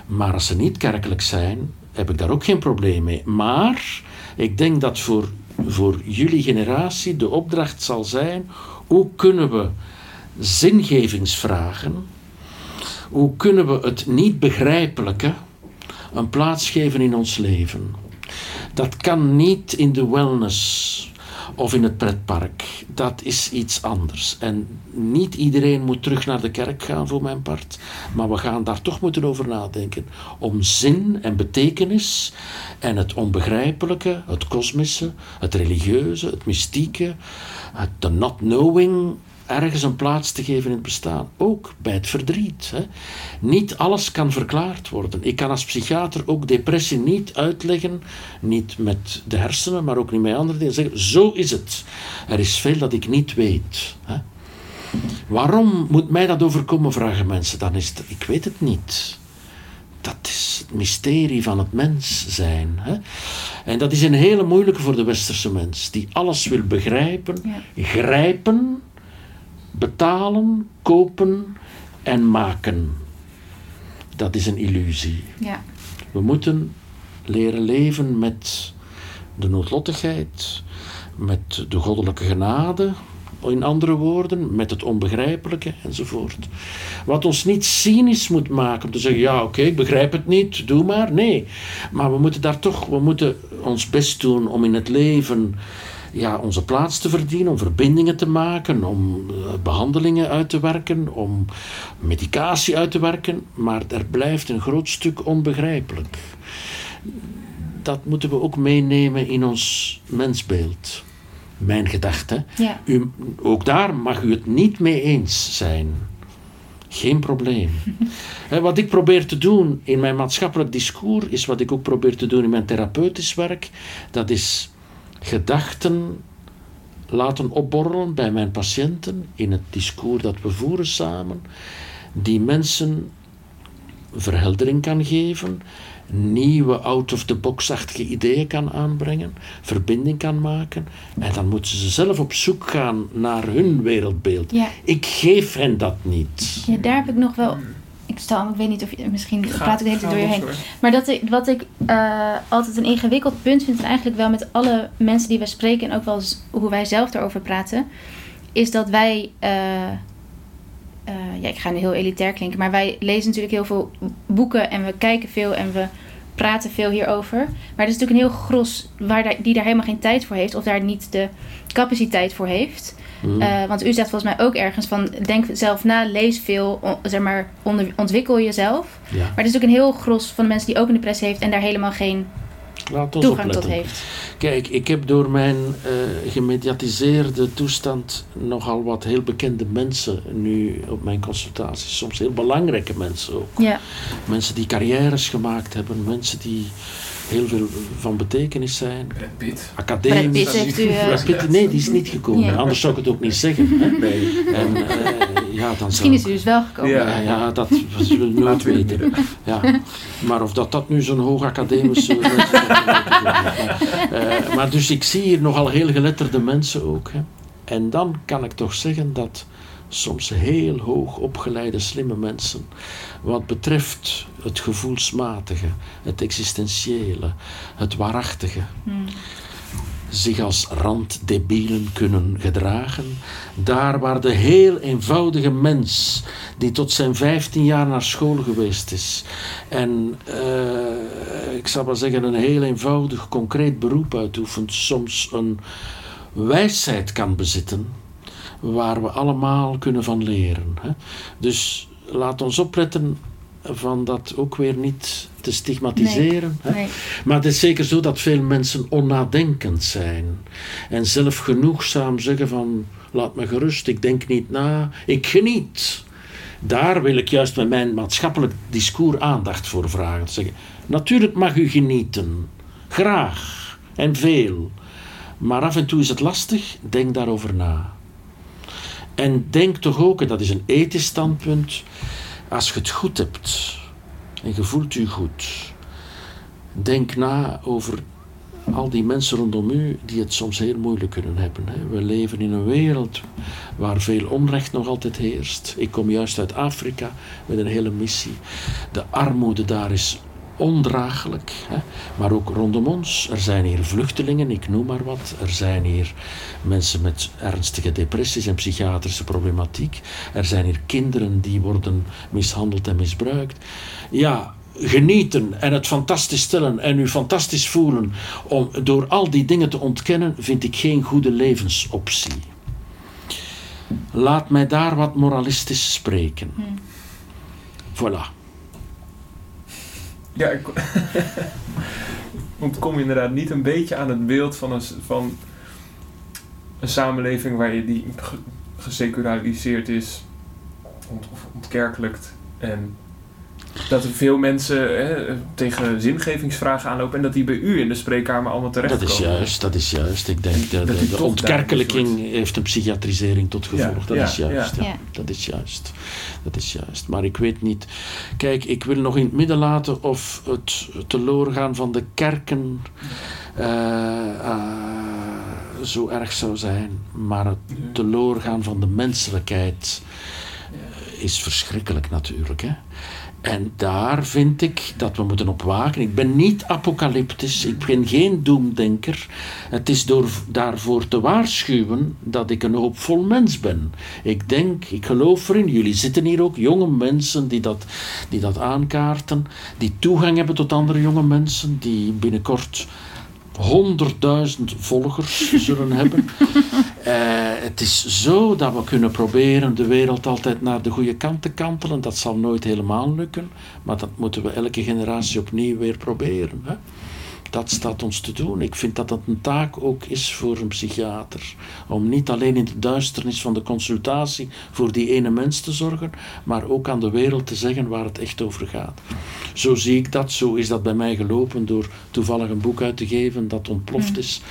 Maar als ze niet kerkelijk zijn, heb ik daar ook geen probleem mee. Maar ik denk dat voor, voor jullie generatie de opdracht zal zijn: hoe kunnen we zingevingsvragen, hoe kunnen we het niet begrijpelijke een plaats geven in ons leven? Dat kan niet in de wellness of in het pretpark. Dat is iets anders. En niet iedereen moet terug naar de kerk gaan, voor mijn part. Maar we gaan daar toch moeten over nadenken. Om zin en betekenis en het onbegrijpelijke, het kosmische, het religieuze, het mystieke, het de not knowing ergens een plaats te geven in het bestaan. Ook bij het verdriet. Hè. Niet alles kan verklaard worden. Ik kan als psychiater ook depressie niet uitleggen, niet met de hersenen, maar ook niet met andere dingen. Zeggen, zo is het. Er is veel dat ik niet weet. Hè. Waarom moet mij dat overkomen, vragen mensen. Dan is het, ik weet het niet. Dat is het mysterie van het mens zijn. Hè? En dat is een hele moeilijke voor de westerse mens, die alles wil begrijpen, Ja. grijpen, betalen, kopen en maken. Dat is een illusie. Ja. We moeten leren leven met de noodlottigheid, met de goddelijke genade, in andere woorden, met het onbegrijpelijke enzovoort. Wat ons niet cynisch moet maken om te zeggen: ja, oké, ik begrijp het niet, doe maar. Nee, maar we moeten daar toch, we moeten ons best doen om in het leven ja, onze plaats te verdienen, om verbindingen te maken, om eh, behandelingen uit te werken, om medicatie uit te werken, maar er blijft een groot stuk onbegrijpelijk. Dat moeten we ook meenemen in ons mensbeeld. Mijn gedachte. Ja. U, ook daar mag u het niet mee eens zijn. Geen probleem. Wat ik probeer te doen in mijn maatschappelijk discours is wat ik ook probeer te doen in mijn therapeutisch werk. Dat is gedachten laten opborrelen bij mijn patiënten in het discours dat we voeren samen, die mensen verheldering kan geven, nieuwe out-of-the-box-achtige ideeën kan aanbrengen, verbinding kan maken. En dan moeten ze zelf op zoek gaan naar hun wereldbeeld. Ja. Ik geef hen dat niet. ja, daar heb ik nog wel. Ik stel, ik weet niet of je misschien Ga- praat ik de hele tijd door je heen. Maar dat ik, wat ik eh, altijd een ingewikkeld punt vind, en eigenlijk wel met alle mensen die we spreken en ook wel hoe wij zelf erover praten, is dat wij. eh, eh, ja, ik ga nu heel elitair klinken, maar wij lezen natuurlijk heel veel boeken en we kijken veel en we praten veel hierover. Maar er is natuurlijk een heel gros waar daar, die daar helemaal geen tijd voor heeft of daar niet de capaciteit voor heeft. Hm. Eh, want u zegt volgens mij ook ergens van denk zelf na, lees veel, on- zeg maar, onder, ontwikkel jezelf. Ja. Maar er is ook een heel gros van de mensen die ook een depressie heeft en daar helemaal geen Laat ons toegang tot heeft. Kijk, ik heb door mijn eh, gemediatiseerde toestand nogal wat heel bekende mensen nu op mijn consultaties. Soms heel belangrijke mensen ook. Ja, Mensen die carrières gemaakt hebben, mensen die heel veel van betekenis zijn. Brad Pitt. Brad Academisch. Pitt heeft u... eh, Brad Pitt, nee, die is niet gekomen. Ja. Anders zou ik het ook niet zeggen. Hè? Nee. En eh, ja, dan misschien is u dus wel gekomen. Ja. ja, dat zullen nooit we het weten. Ja. Maar of dat, dat nu zo'n hoog academische... Eh, maar dus ik zie hier nogal heel geletterde mensen ook. Hè. En dan kan ik toch zeggen dat soms heel hoog opgeleide, slimme mensen, wat betreft het gevoelsmatige, het existentiële, het waarachtige, zich als randdebielen kunnen gedragen. Daar waar de heel eenvoudige mens, die tot zijn 15 jaar naar school geweest is en eh, ik zal maar zeggen een heel eenvoudig, concreet beroep uitoefent, soms een wijsheid kan bezitten waar we allemaal kunnen van leren. Hè? Dus laat ons opletten van dat ook weer niet te stigmatiseren. Nee, hè? nee. Maar het is zeker zo dat veel mensen onnadenkend zijn en zelf genoegzaam zeggen van laat me gerust, ik denk niet na, ik geniet. Daar wil ik juist met mijn maatschappelijk discours aandacht voor vragen. Zeggen, natuurlijk mag u genieten, graag en veel, maar af en toe is het lastig, denk daarover na. En denk toch ook, en dat is een ethisch standpunt, als je het goed hebt en je voelt je goed, denk na over al die mensen rondom u die het soms heel moeilijk kunnen hebben. We leven in een wereld waar veel onrecht nog altijd heerst. Ik kom juist uit Afrika met een hele missie. De armoede daar is ondraaglijk. Hè? Maar ook rondom ons. Er zijn hier vluchtelingen, ik noem maar wat. Er zijn hier mensen met ernstige depressies en psychiatrische problematiek. Er zijn hier kinderen die worden mishandeld en misbruikt. Ja, genieten en het fantastisch stellen en u fantastisch voelen om door al die dingen te ontkennen, vind ik geen goede levensoptie. Laat mij daar wat moralistisch spreken. Voilà. Ja, ik ontkom inderdaad niet een beetje aan het beeld van een, van een samenleving waar je die ge- geseculariseerd is, ont, ontkerkelijkt. En dat er veel mensen hè, tegen zingevingsvragen aanlopen en dat die bij u in de spreekkamer allemaal Dat terechtkomen. is juist, dat is juist. Ik denk Dat dat de, de ontkerkelijking heeft een psychiatrisering tot gevolg. Ja, dat ja, is juist. ja. ja. Ja. Dat is juist. Dat is juist. Maar ik weet niet. Kijk, ik wil nog in het midden laten of het teloorgaan van de kerken eh, eh, zo erg zou zijn. Maar het teloorgaan van de menselijkheid is verschrikkelijk natuurlijk. Hè? En daar vind ik dat we moeten op waken. Ik ben niet apocalyptisch, ik ben geen doemdenker. Het is door daarvoor te waarschuwen dat ik een hoopvol mens ben. Ik denk, ik geloof erin, jullie zitten hier ook, jonge mensen die dat, die dat aankaarten, die toegang hebben tot andere jonge mensen, die binnenkort honderdduizend volgers zullen hebben. Eh, het is zo dat we kunnen proberen de wereld altijd naar de goede kant te kantelen. Dat zal nooit helemaal lukken, maar dat moeten we elke generatie opnieuw weer proberen. Hè? Dat staat ons te doen. Ik vind dat dat een taak ook is voor een psychiater. Om niet alleen in de duisternis van de consultatie voor die ene mens te zorgen, maar ook aan de wereld te zeggen waar het echt over gaat. Zo zie ik dat, zo is dat bij mij gelopen door toevallig een boek uit te geven dat ontploft is.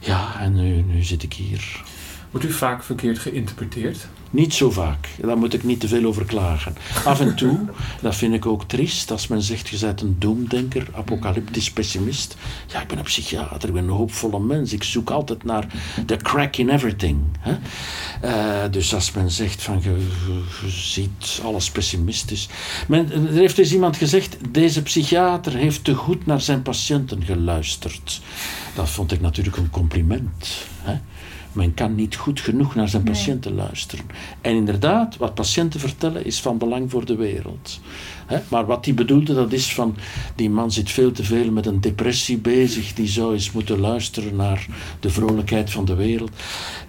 Ja, en nu, nu zit ik hier. Wordt u vaak verkeerd geïnterpreteerd? Niet zo vaak, daar moet ik niet te veel over klagen. Af en toe, dat vind ik ook triest, als men zegt, je bent een doemdenker, apocalyptisch pessimist. Ja, ik ben een psychiater, ik ben een hoopvolle mens. Ik zoek altijd naar the crack in everything. Hè? Eh, dus als men zegt van, je ziet alles pessimistisch. Men, er heeft eens iemand gezegd, deze psychiater heeft te goed naar zijn patiënten geluisterd. Dat vond ik natuurlijk een compliment. Hè? Men kan niet goed genoeg naar zijn Nee. patiënten luisteren. En inderdaad, wat patiënten vertellen is van belang voor de wereld. Maar wat hij bedoelde, dat is van... Die man zit veel te veel met een depressie bezig. Die zou eens moeten luisteren naar de vrolijkheid van de wereld.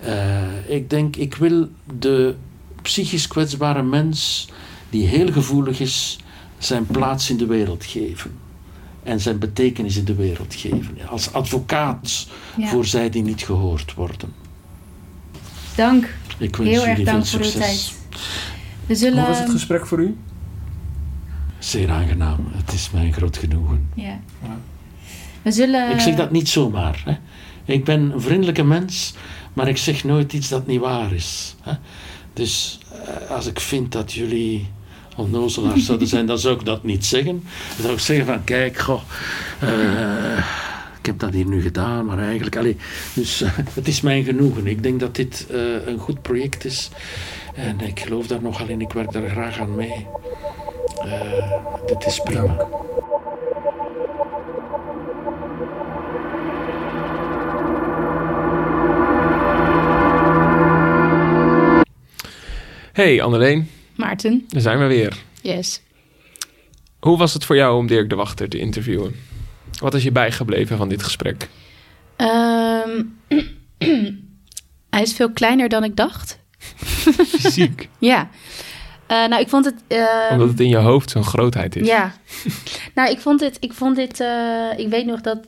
Eh, ik denk, ik wil de psychisch kwetsbare mens... die heel gevoelig is, zijn plaats in de wereld geven. En zijn betekenis in de wereld geven. Als advocaat Ja. voor zij die niet gehoord worden. Dank. Ik wens Heel erg jullie veel dank voor uw tijd. We zullen... Hoe was het gesprek voor u? Zeer aangenaam. Het is mij een groot genoegen. Ja. We zullen... Ik zeg dat niet zomaar. Hè. Ik ben een vriendelijke mens, maar ik zeg nooit iets dat niet waar is. Hè. Dus eh, als ik vind dat jullie onnozelaars zouden zijn, dan zou ik dat niet zeggen. Dan zou ik zeggen van, kijk, goh, eh, ik heb dat hier nu gedaan, maar eigenlijk... Allee, dus eh, het is mijn genoegen. Ik denk dat dit eh, een goed project is. En ik geloof daar nogal in, ik werk daar graag aan mee. Uh, dit is prima. Dank. Hey Anneleen, Maarten, daar zijn we weer. yes. Hoe was het voor jou om Dirk de Wachter te interviewen? Wat is je bijgebleven van dit gesprek? Ehm, hij is veel kleiner dan ik dacht. Fysiek, Ja. Eh, nou, ik vond het... ehm, omdat het in je hoofd zo'n grootheid is. Ja. nou, ik vond dit... Ik, vond dit eh, ik weet nog dat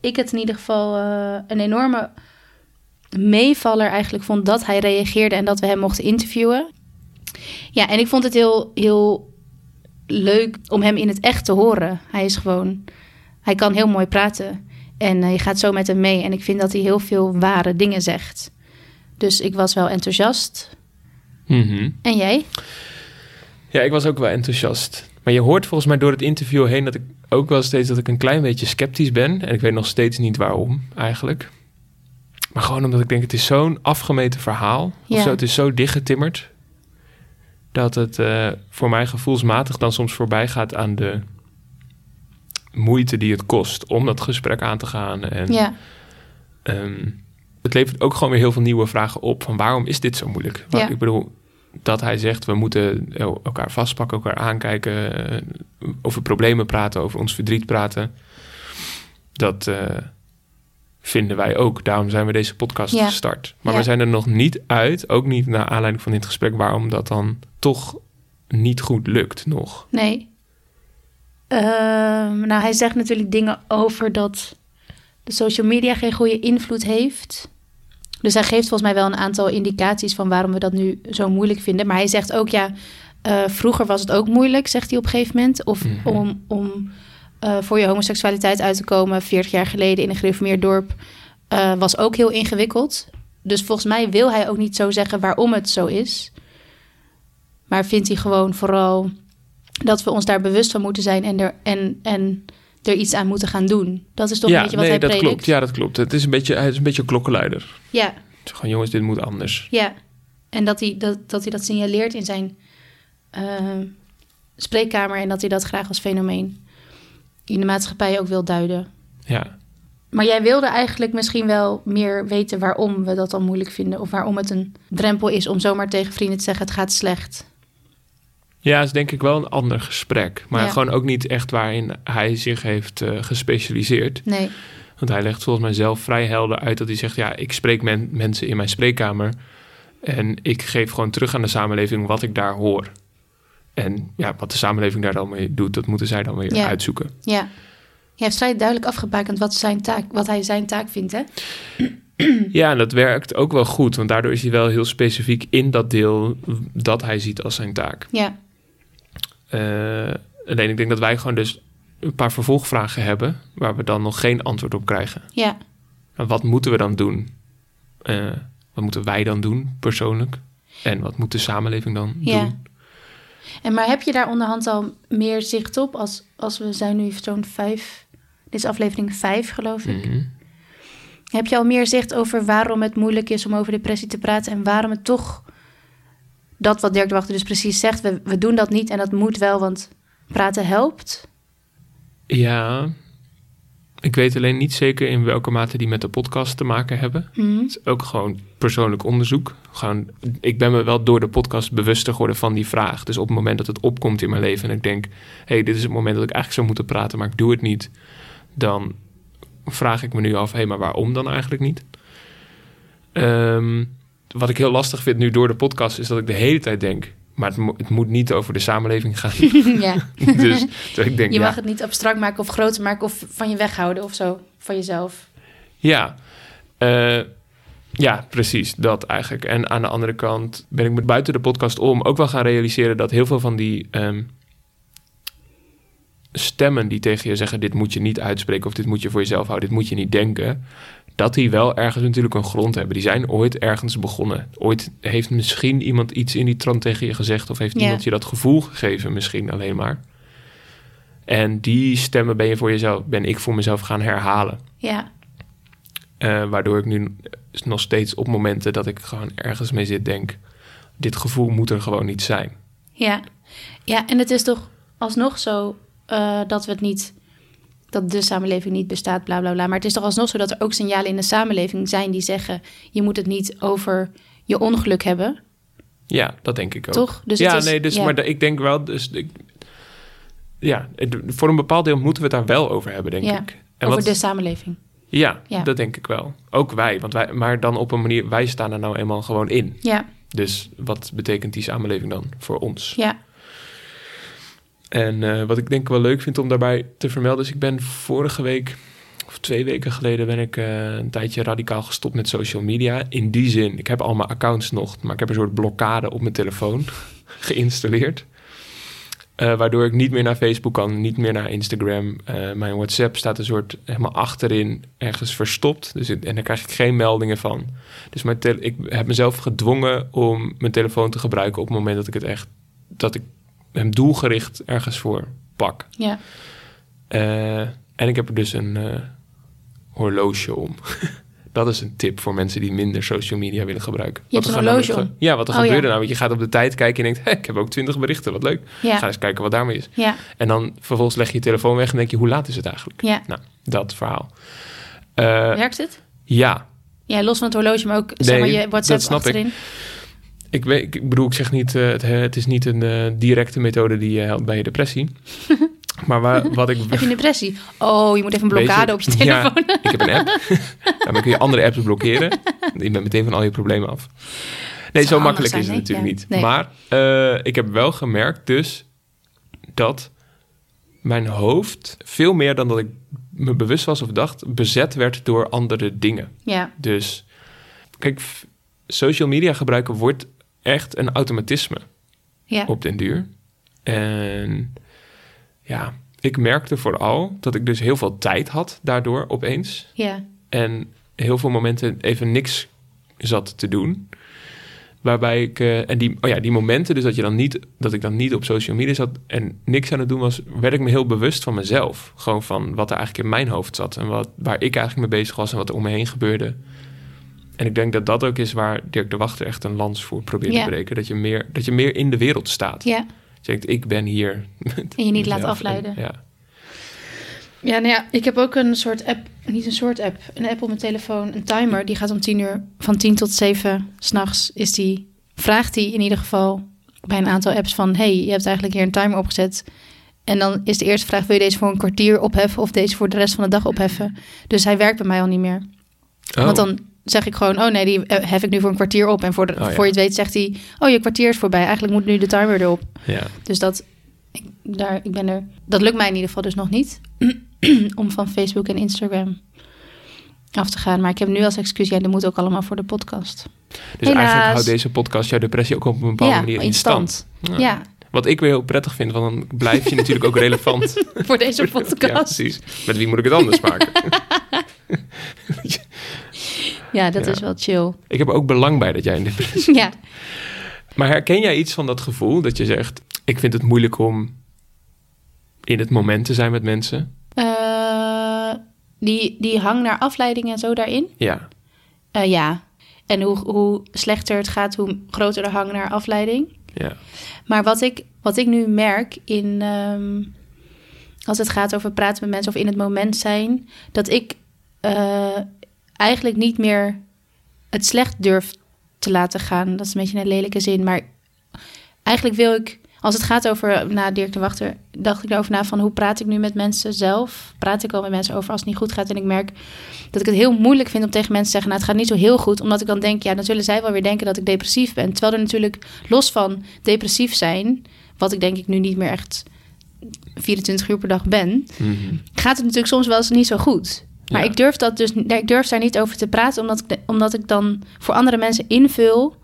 ik het in ieder geval eh, een enorme meevaller eigenlijk vond... dat hij reageerde en dat we hem mochten interviewen. Ja, en ik vond het heel, heel leuk om hem in het echt te horen. Hij is gewoon... Hij kan heel mooi praten. En eh, je gaat zo met hem mee. En ik vind dat hij heel veel ware dingen zegt. Dus ik was wel enthousiast. Mhm. En jij? Ja, ik was ook wel enthousiast. Maar je hoort volgens mij door het interview heen dat ik ook wel steeds dat ik een klein beetje sceptisch ben. En ik weet nog steeds niet waarom eigenlijk. Maar gewoon omdat ik denk, het is zo'n afgemeten verhaal. Of zo, het is zo dichtgetimmerd. Dat het eh, voor mij gevoelsmatig dan soms voorbij gaat aan de moeite die het kost om dat gesprek aan te gaan. En Ja, Ehm, het levert ook gewoon weer heel veel nieuwe vragen op. Van waarom is dit zo moeilijk? Ja. Ik bedoel, dat hij zegt we moeten elkaar vastpakken, elkaar aankijken, eh, over problemen praten, over ons verdriet praten. Dat eh, vinden wij ook. Daarom zijn we deze podcast Ja. gestart. Maar Ja. we zijn er nog niet uit, ook niet naar aanleiding van dit gesprek, waarom dat dan toch niet goed lukt nog. Nee. Ehm, nou, hij zegt natuurlijk dingen over dat de social media geen goede invloed heeft. Dus hij geeft volgens mij wel een aantal indicaties van waarom we dat nu zo moeilijk vinden. Maar hij zegt ook, ja, eh, vroeger was het ook moeilijk, zegt hij op een gegeven moment. Of Mhm. om, om eh, voor je homoseksualiteit uit te komen, 40 jaar geleden in een gereformeerd dorp, eh, was ook heel ingewikkeld. Dus volgens mij wil hij ook niet zo zeggen waarom het zo is. Maar vindt hij gewoon vooral dat we ons daar bewust van moeten zijn en er, en, en er iets aan moeten gaan doen. Dat is toch ja, een beetje wat nee, hij dat predikt? klopt. Ja, dat klopt. Het is een beetje, hij is een beetje een klokkenluider. Ja, Gewoon jongens, dit moet anders. ja. En dat hij dat, dat, hij dat signaleert in zijn eh, spreekkamer en dat hij dat graag als fenomeen in de maatschappij ook wil duiden. Ja. Maar jij wilde eigenlijk misschien wel meer weten waarom we dat dan moeilijk vinden. Of waarom het een drempel is om zomaar tegen vrienden te zeggen: het gaat slecht. Ja, is denk ik wel een ander gesprek. Maar Ja. gewoon ook niet echt waarin hij zich heeft eh, gespecialiseerd. Nee, Want hij legt volgens mij zelf vrij helder uit dat hij zegt... ja, ik spreek men- mensen in mijn spreekkamer... en ik geef gewoon terug aan de samenleving wat ik daar hoor. En ja, wat de samenleving daar dan mee doet... dat moeten zij dan weer Ja. uitzoeken. ja. Je hebt vrij duidelijk afgebakend wat, zijn taak, wat hij zijn taak vindt, hè? Ja, en dat werkt ook wel goed... want daardoor is hij wel heel specifiek in dat deel... dat hij ziet als zijn taak. Ja, alleen ik denk dat wij gewoon dus een paar vervolgvragen hebben... waar we dan nog geen antwoord op krijgen. ja, Maar wat moeten we dan doen? Eh, wat moeten wij dan doen, persoonlijk? En wat moet de samenleving dan Ja. doen? En maar heb je daar onderhand al meer zicht op? Als, als we zijn nu zo'n vijf... Dit is aflevering vijf, geloof ik. Mhm. Heb je al meer zicht over waarom het moeilijk is om over depressie te praten... en waarom het toch... Dat wat Dirk de Wachter dus precies zegt... We, we doen dat niet en dat moet wel, want praten helpt. Ja, ik weet alleen niet zeker in welke mate die met de podcast te maken hebben. Mhm. Het is ook gewoon persoonlijk onderzoek. Gewoon, ik ben me wel door de podcast bewuster geworden van die vraag. Dus op het moment dat het opkomt in mijn leven en ik denk... hé, hey, dit is het moment dat ik eigenlijk zou moeten praten, maar ik doe het niet... dan vraag ik me nu af, hé, hey, maar waarom dan eigenlijk niet? Ehm, wat ik heel lastig vind nu door de podcast is dat ik de hele tijd denk... maar het, mo- het moet niet over de samenleving gaan. ja. dus ik denk, Je ja, mag het niet abstract maken of groter maken... of van je weghouden of zo, van jezelf. Ja, Eh, ja, precies, dat eigenlijk. En aan de andere kant ben ik met buiten de podcast om ook wel gaan realiseren dat heel veel van die ehm, stemmen die tegen je zeggen: dit moet je niet uitspreken of dit moet je voor jezelf houden, dit moet je niet denken, dat die wel ergens natuurlijk een grond hebben. Die zijn ooit ergens begonnen. Ooit heeft misschien iemand iets in die trant tegen je gezegd of heeft Ja. iemand je dat gevoel gegeven, misschien alleen maar. En die stemmen ben je voor jezelf, ben ik voor mezelf gaan herhalen. Ja, Eh, waardoor ik nu nog steeds op momenten dat ik gewoon ergens mee zit denk... dit gevoel moet er gewoon niet zijn. Ja. ja, en het is toch alsnog zo eh, dat we het niet, dat de samenleving niet bestaat, bla bla bla. Maar het is toch alsnog zo dat er ook signalen in de samenleving zijn die zeggen: je moet het niet over je ongeluk hebben. Ja, dat denk ik ook. Toch? Dus ja, is- nee, dus, ja. maar ik denk wel, dus ik, ja, voor een bepaald deel moeten we het daar wel over hebben, denk Ja, ik. En over wat, de samenleving. ja, Ja. dat denk ik wel. Ook wij, want wij, maar dan op een manier, wij staan er nou eenmaal gewoon in. Ja, Dus wat betekent die samenleving dan voor ons? ja, En eh, wat ik denk wel leuk vind om daarbij te vermelden, is ik ben vorige week of twee weken geleden ben ik eh, een tijdje radicaal gestopt met social media. In die zin, ik heb al mijn accounts nog, maar ik heb een soort blokkade op mijn telefoon geïnstalleerd. Eh, waardoor ik niet meer naar Facebook kan, niet meer naar Instagram. Mijn WhatsApp staat een soort helemaal achterin ergens verstopt. Dus en daar krijg ik geen meldingen van. Dus ik heb mezelf gedwongen om mijn telefoon te gebruiken op het moment dat ik het echt dat ik hem doelgericht ergens voor pak. ja. Eh, en ik heb er dus een eh, horloge om. dat is een tip voor mensen die minder social media willen gebruiken. Je hebt er een horloge Ja, wat er Oh, ja. er nou? Want je gaat op de tijd kijken en denkt... Hé, ik heb ook twintig berichten, wat leuk. Ja, Ga eens kijken wat daarmee is. ja, En dan vervolgens leg je je telefoon weg en denk je... hoe laat is het eigenlijk? ja. Nou, dat verhaal. Eh, Werkt het? ja, Ja, los van het horloge, maar ook zeg maar Nee, je WhatsApp dat snap ik. achterin. ik, weet, ik bedoel, ik zeg niet... eh, het, het is niet een eh, directe methode die je helpt bij je depressie. maar waar, wat ik... Heb je een depressie? Oh, je moet even een blokkade op je Ja, telefoon. ik heb een app. Daarmee kun je andere apps blokkeren. Je bent meteen van al je problemen af. Nee, zo makkelijk is het natuurlijk niet. Nee. Maar eh, ik heb wel gemerkt dus dat mijn hoofd veel meer dan dat ik me bewust was of dacht, bezet werd door andere dingen. Ja, Dus kijk, social media gebruiken wordt echt een automatisme ja, op den duur. En ja, ik merkte vooral dat ik dus heel veel tijd had daardoor opeens. ja, En heel veel momenten even niks zat te doen. Waarbij ik, eh, en die, oh ja, die momenten, dus dat, je dan niet, dat ik dan niet op social media zat en niks aan het doen was, werd ik me heel bewust van mezelf. Gewoon van wat er eigenlijk in mijn hoofd zat en wat, waar ik eigenlijk mee bezig was en wat er om me heen gebeurde. En ik denk dat dat ook is waar Dirk de Wachter echt een lans voor probeert te breken. Dat je, meer, dat je meer in de wereld staat. ja. Je denkt, ik ben hier. En je niet laat afleiden. En, ja. Ja, nou ja, ik heb ook een soort app, niet een soort app, een app op mijn telefoon, een timer. Die gaat om tien uur, van tien tot zeven s'nachts is die, vraagt die in ieder geval bij een aantal apps van, hey, je hebt eigenlijk hier een timer opgezet. En dan is de eerste vraag, wil je deze voor een kwartier opheffen of deze voor de rest van de dag opheffen? Dus hij werkt bij mij al niet meer. Oh, Want dan zeg ik gewoon, oh nee, die eh, hef ik nu voor een kwartier op. En voor, de, Oh ja. voor je het weet zegt hij, oh je kwartier is voorbij. Eigenlijk moet nu de timer erop. ja. Dus dat, ik, daar, ik ben er, dat lukt mij in ieder geval dus nog niet. om van Facebook en Instagram af te gaan. Maar ik heb nu als excuus, ja, dat moet ook allemaal voor de podcast. Dus Helaas. eigenlijk houdt deze podcast jouw depressie ook op een bepaalde ja, manier in stand. Ja, Ja. Wat ik weer heel prettig vind, want dan blijf je natuurlijk ook relevant. voor deze podcast. Ja, precies. Met wie moet ik het anders maken? Dat Ja. is wel chill. ik heb ook belang bij dat jij in depressie... Ja, Maar herken jij iets van dat gevoel dat je zegt... ik vind het moeilijk om in het moment te zijn met mensen? Eh, die, die hang naar afleiding en zo daarin. Ja, Eh, ja, en hoe, hoe slechter het gaat, hoe groter de hang naar afleiding. ja. Maar wat ik, wat ik nu merk in ehm, als het gaat over praten met mensen of in het moment zijn, dat ik eh, eigenlijk niet meer het slecht durf te laten gaan. Dat is een beetje een lelijke zin, maar eigenlijk wil ik, als het gaat over, na Dirk de Wachter, dacht ik erover na van hoe praat ik nu met mensen zelf? Praat ik al met mensen over als het niet goed gaat? En ik merk dat ik het heel moeilijk vind om tegen mensen te zeggen, nou het gaat niet zo heel goed, omdat ik dan denk, ja, dan zullen zij wel weer denken dat ik depressief ben. Terwijl er natuurlijk los van depressief zijn, wat ik denk ik nu niet meer echt 24 uur per dag ben, Mhm. gaat het natuurlijk soms wel eens niet zo goed. Maar Ja. ik durf dat dus, ik durf daar niet over te praten, omdat ik, omdat ik dan voor andere mensen invul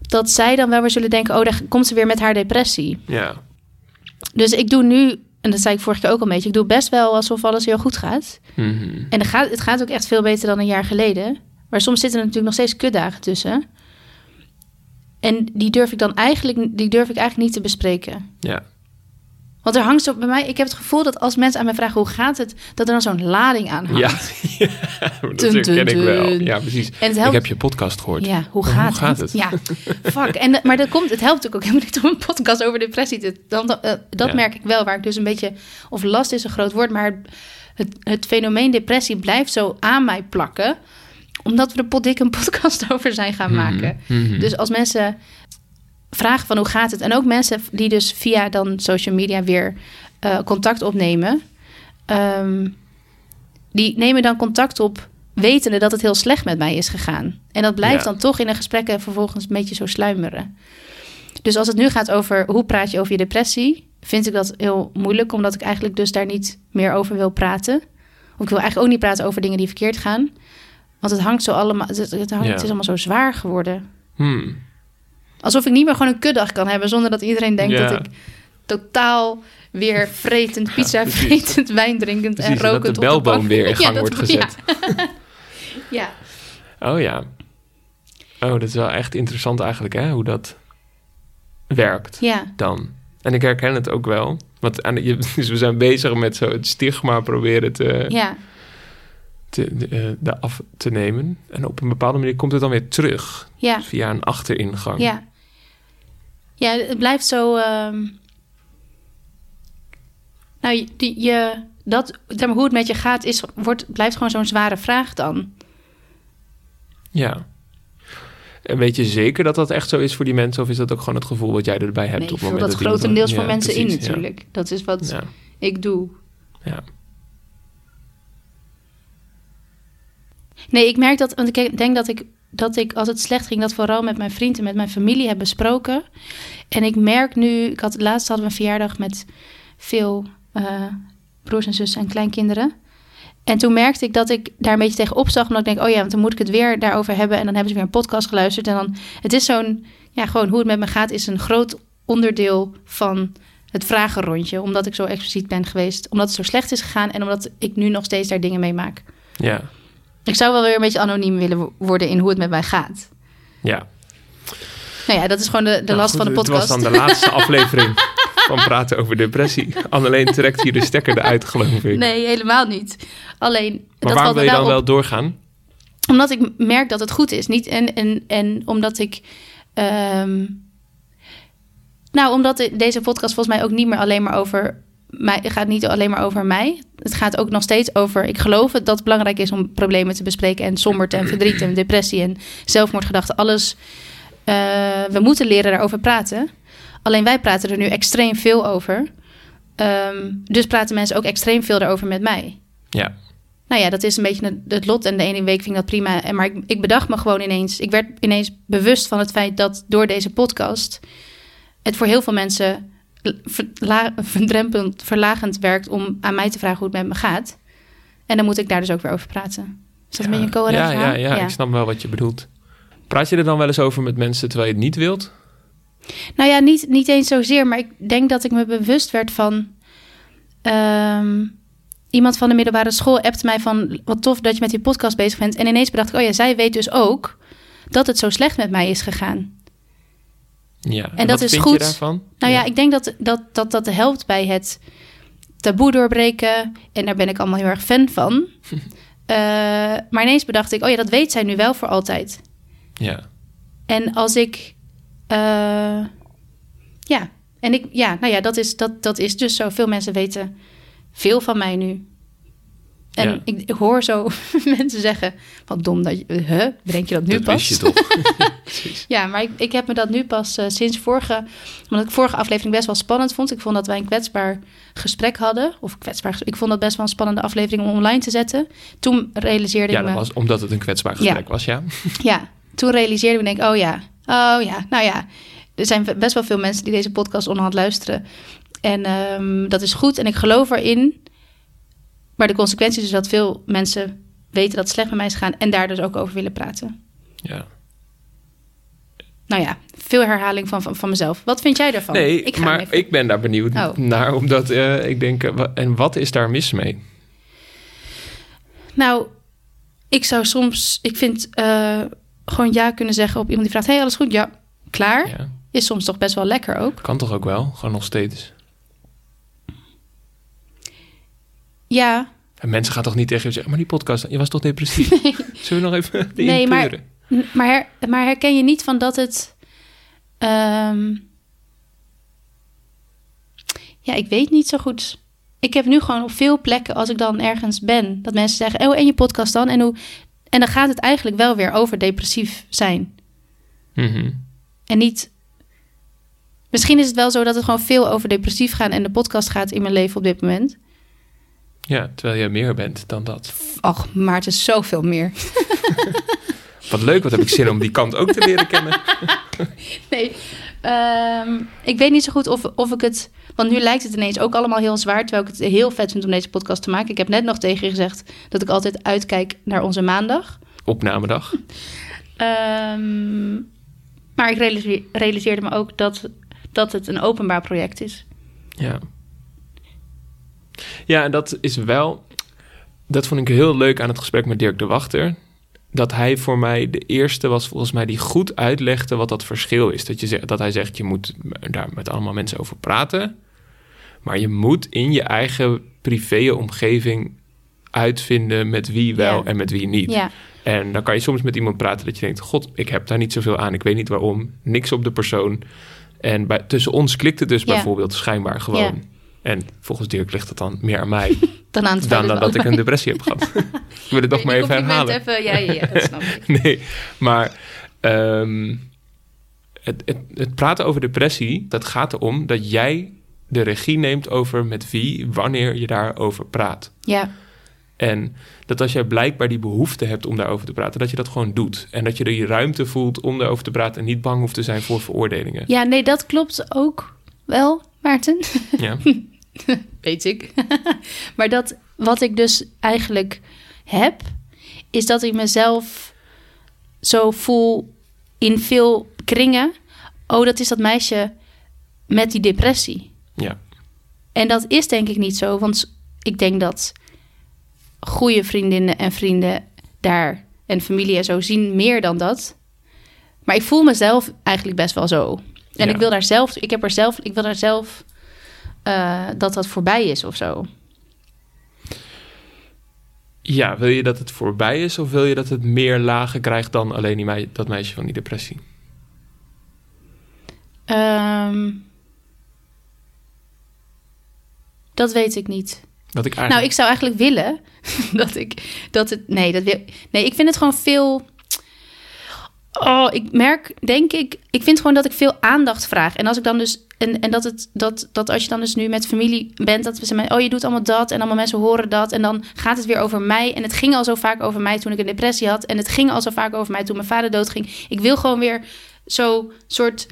dat zij dan wel weer zullen denken, oh, daar komt ze weer met haar depressie. ja. Dus ik doe nu, en dat zei ik vorige keer ook al een beetje, ik doe best wel alsof alles heel goed gaat. Mhm. En het gaat, het gaat ook echt veel beter dan een jaar geleden. Maar soms zitten er natuurlijk nog steeds kutdagen tussen. En die durf ik dan eigenlijk, die durf ik eigenlijk niet te bespreken. ja. Want er hangt zo bij mij, ik heb het gevoel dat als mensen aan mij vragen hoe gaat het, dat er dan zo'n lading aan hangt. Ja, ja dat Dun, ik wel. Ja, precies. En het Ik helpt. heb je podcast gehoord. Ja, hoe Maar gaat, hoe gaat het? het? Ja, fuck. En, maar dat komt, het helpt natuurlijk ook helemaal niet om een podcast over depressie te... Dan, eh, dat Ja. merk ik wel, waar ik dus een beetje... Of last is een groot woord, maar het, het, het fenomeen depressie blijft zo aan mij plakken. Omdat we er potdik een podcast over zijn gaan Mhm, maken. mhm. Dus als mensen vragen van hoe gaat het... En ook mensen die dus via dan social media weer eh, contact opnemen... ehm, die nemen dan contact op wetende dat het heel slecht met mij is gegaan. En dat blijft Ja. dan toch in de gesprekken vervolgens een beetje zo sluimeren. Dus als het nu gaat over hoe praat je over je depressie... vind ik dat heel moeilijk... omdat ik eigenlijk dus daar niet meer over wil praten. Of ik wil eigenlijk ook niet praten over dingen die verkeerd gaan... Want het hangt zo allemaal, het, het, hangt, Ja. het is allemaal zo zwaar geworden. Hmm. Alsof ik niet meer gewoon een kutdag kan hebben zonder dat iedereen denkt Ja. dat ik totaal weer vretend, pizza precies. vretend, wijn drinkend Precies, en dat rokend de op belboom weer in gang dat- wordt gezet. Ja. ja. Oh ja. Oh, dat is wel echt interessant eigenlijk, hè? Hoe dat werkt ja. dan. En ik herken het ook wel. Want aan, je, dus we zijn bezig met zo het stigma proberen te, ja. te, de, eh, de af te nemen. En op een bepaalde manier komt het dan weer terug. Ja. Via een achteringang. Ja. Ja, het blijft zo. ehm, Nou, je, je, dat, zeg maar, hoe het met je gaat, is, wordt, blijft gewoon zo'n zware vraag dan. Ja. En weet je zeker dat dat echt zo is voor die mensen? Of is dat ook gewoon het gevoel wat jij erbij hebt Nee, ik op het vul moment dat iemand- grotendeels Ja, voor mensen in ja. natuurlijk. Dat is wat Ja. ik doe. Ja. Nee, ik merk dat, want ik denk dat ik, dat ik, als het slecht ging, dat vooral met mijn vriend en met mijn familie heb besproken. En ik merk nu, ik had, laatst hadden we een verjaardag met veel eh, broers en zussen en kleinkinderen. En toen merkte ik dat ik daar een beetje tegen opzag. Omdat ik denk, oh ja, want dan moet ik het weer daarover hebben. En dan hebben ze weer een podcast geluisterd. En dan, het is zo'n, ja, gewoon hoe het met me gaat, is een groot onderdeel van het vragenrondje. Omdat ik zo expliciet ben geweest. Omdat het zo slecht is gegaan. En omdat ik nu nog steeds daar dingen mee maak. Ja. Ik zou wel weer een beetje anoniem willen wo- worden in hoe het met mij gaat. ja. Nou ja, dat is gewoon de, de Nou, last goed, van de Het podcast. was dan de laatste aflevering van Praten over Depressie. Anneleen trekt hier de stekker eruit, geloof ik. Nee, helemaal niet. Alleen, maar dat waarom wil je dan op. wel doorgaan? Omdat ik merk dat het goed is. Niet, en, en, en omdat ik... ehm, nou, omdat de- deze podcast volgens mij ook niet meer alleen maar over mij... Het gaat niet alleen maar over mij. Het gaat ook nog steeds over... Ik geloof het dat het belangrijk is om problemen te bespreken... en somberte en verdriet en depressie en zelfmoordgedachten. Alles... eh, we moeten leren daarover praten. Alleen wij praten er nu extreem veel over. Ehm, dus praten mensen ook extreem veel daarover met mij. Ja. Nou ja, dat is een beetje het- lot. En de ene week vind ik dat prima. En Maar ik, ik bedacht me gewoon ineens... Ik werd ineens bewust van het feit dat door deze podcast... het voor heel veel mensen verdrempelend, verlagend werkt... om aan mij te vragen hoe het met me gaat. En dan moet ik daar dus ook weer over praten. Is dat een beetje een ja, verhaal? ja, ja, ik snap wel wat je bedoelt. Praat je er dan wel eens over met mensen terwijl je het niet wilt? Nou ja, niet, niet eens zozeer, maar ik denk dat ik me bewust werd van. ehm, iemand van de middelbare school appt mij van. Wat tof dat je met die podcast bezig bent. En ineens bedacht ik, oh ja, zij weet dus ook dat het zo slecht met mij is gegaan. Ja. En dat is goed. je daarvan? Nou ja, ik denk dat dat, dat dat helpt bij het taboe doorbreken. En daar ben ik allemaal heel erg fan van. Eh, maar ineens bedacht ik, oh ja, dat weet zij nu wel voor altijd. Ja. En als ik. eh, ja, en ik. Ja, nou ja, dat is, dat, dat is dus zo. Veel mensen weten veel van mij nu. En Ja. ik, ik hoor zo mensen zeggen: Wat dom dat je. Huh? Bedenk je dat nu dat pas? je toch? Ja, maar ik, ik heb me dat nu pas eh, sinds vorige. Omdat ik vorige aflevering best wel spannend vond. Ik vond dat wij een kwetsbaar gesprek hadden. Of kwetsbaar. Ik vond dat best wel een spannende aflevering om online te zetten. Toen realiseerde ja, ik me. dat was omdat het een kwetsbaar gesprek was, ja. Ja, toen realiseerde ik, denk oh ja, oh ja, nou ja. Er zijn best wel veel mensen die deze podcast onderhand luisteren. En ehm, dat is goed en ik geloof erin. Maar de consequentie is dus dat veel mensen weten dat het slecht met mij is gegaan... en daar dus ook over willen praten. ja. Nou ja, veel herhaling van, van, van mezelf. Wat vind jij daarvan? Nee, ik maar even- ik ben daar benieuwd Oh. naar. Omdat eh, ik denk, eh, en wat is daar mis mee? Nou, ik zou soms... Ik vind eh, gewoon ja kunnen zeggen op iemand die vraagt... hey, alles goed? Ja, klaar. Ja. Is soms toch best wel lekker ook. Kan toch ook wel? Gewoon nog steeds. Ja, En mensen gaan toch niet tegen je zeggen, maar die podcast, je was toch depressief? Zullen we nog even de Nee, maar- maar, her- maar herken je niet van dat het. ehm, ja, ik weet niet zo goed. Ik heb nu gewoon op veel plekken, als ik dan ergens ben, dat mensen zeggen: Oh, en je podcast dan? En, hoe, en dan gaat het eigenlijk wel weer over depressief zijn. Mhm. En niet. Misschien is het wel zo dat het gewoon veel over depressief gaat en de podcast gaat in mijn leven op dit moment. Ja, terwijl jij meer bent dan dat. Ach, maar het is zoveel meer. Wat leuk, wat heb ik zin om die kant ook te leren kennen. Nee, ehm, ik weet niet zo goed of, of ik het... Want nu lijkt het ineens ook allemaal heel zwaar... terwijl ik het heel vet vind om deze podcast te maken. Ik heb net nog tegen je gezegd dat ik altijd uitkijk naar onze maandag. Opnamedag. Ehm, maar ik realiseer- realiseerde me ook dat, dat het een openbaar project is. Ja. Ja, en dat is wel... Dat vond ik heel leuk aan het gesprek met Dirk de Wachter. Dat hij voor mij de eerste was volgens mij die goed uitlegde wat dat verschil is. Dat, je zegt, dat hij zegt, je moet daar met allemaal mensen over praten. Maar je moet in je eigen privé-omgeving uitvinden met wie wel Ja. en met wie niet. Ja, En dan kan je soms met iemand praten dat je denkt... God, ik heb daar niet zoveel aan. Ik weet niet waarom. Niks op de persoon. En bij, tussen ons klikt het dus Ja. bijvoorbeeld schijnbaar gewoon. En volgens Dirk ligt het dan meer aan mij... dan aan het dan feit nadat ik een depressie heb gehad. ik wil het nog maar even herhalen. Even, ja, ja, ja, dat snap ik. Nee, maar ehm, het, het, het praten over depressie... dat gaat erom dat jij de regie neemt over met wie... wanneer je daarover praat. Ja, En dat als jij blijkbaar die behoefte hebt om daarover te praten, dat je dat gewoon doet. En dat je die ruimte voelt om daarover te praten en niet bang hoeft te zijn voor veroordelingen. ja, nee, dat klopt ook wel, Maarten. Ja, weet ik. maar dat wat ik dus eigenlijk heb, is dat ik mezelf zo voel in veel kringen. Oh, dat is dat meisje met die depressie. ja, En dat is denk ik niet zo, want ik denk dat goede vriendinnen en vrienden daar en familie en zo zien meer dan dat. Maar ik voel mezelf eigenlijk best wel zo. En Ja. ik wil daar zelf, ik heb er zelf, ik wil daar zelf eh, dat dat voorbij is of zo. ja. Wil je dat het voorbij is of wil je dat het meer lagen krijgt dan alleen die mei- dat meisje van die depressie? Ehm, dat weet ik niet. Dat ik eigenlijk... Nou, ik zou eigenlijk willen dat ik dat het. Nee, dat wil. Nee, ik vind het gewoon veel. Oh, ik merk, denk ik, ik vind gewoon dat ik veel aandacht vraag. En als ik dan dus. En, en dat, het, dat, dat als je dan dus nu met familie bent, dat we zeggen, oh, je doet allemaal dat. En allemaal mensen horen dat. En dan gaat het weer over mij. En het ging al zo vaak over mij toen ik een depressie had. En het ging al zo vaak over mij toen mijn vader doodging. Ik wil gewoon weer zo soort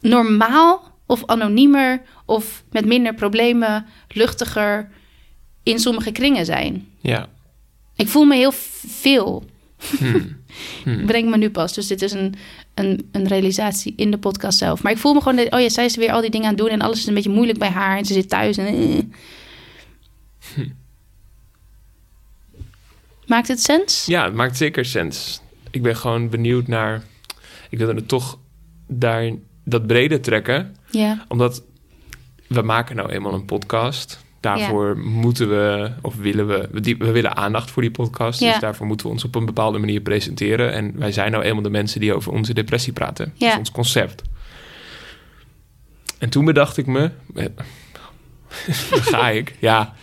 normaal of anoniemer of met minder problemen, luchtiger in sommige kringen zijn. Ja. Ik voel me heel veel. Hmm. Hmm. Bedenk me nu pas. Dus dit is een, een, een realisatie in de podcast zelf. Maar ik voel me gewoon, oh ja, zij is weer al die dingen aan het doen en alles is een beetje moeilijk bij haar en ze zit thuis. En, eh. Maakt het sens? Ja, het maakt zeker sens. Ik ben gewoon benieuwd naar... Ik wilde het toch daar dat breder trekken. Ja. Omdat we maken nou eenmaal een podcast. Daarvoor moeten we, of willen we, we, die- we willen aandacht voor die podcast. Ja. Dus daarvoor moeten we ons op een bepaalde manier presenteren. En wij zijn nou eenmaal de mensen die over onze depressie praten. Dat Ja. is ons concept. En toen bedacht ik me, eh, daar ga ik, ja.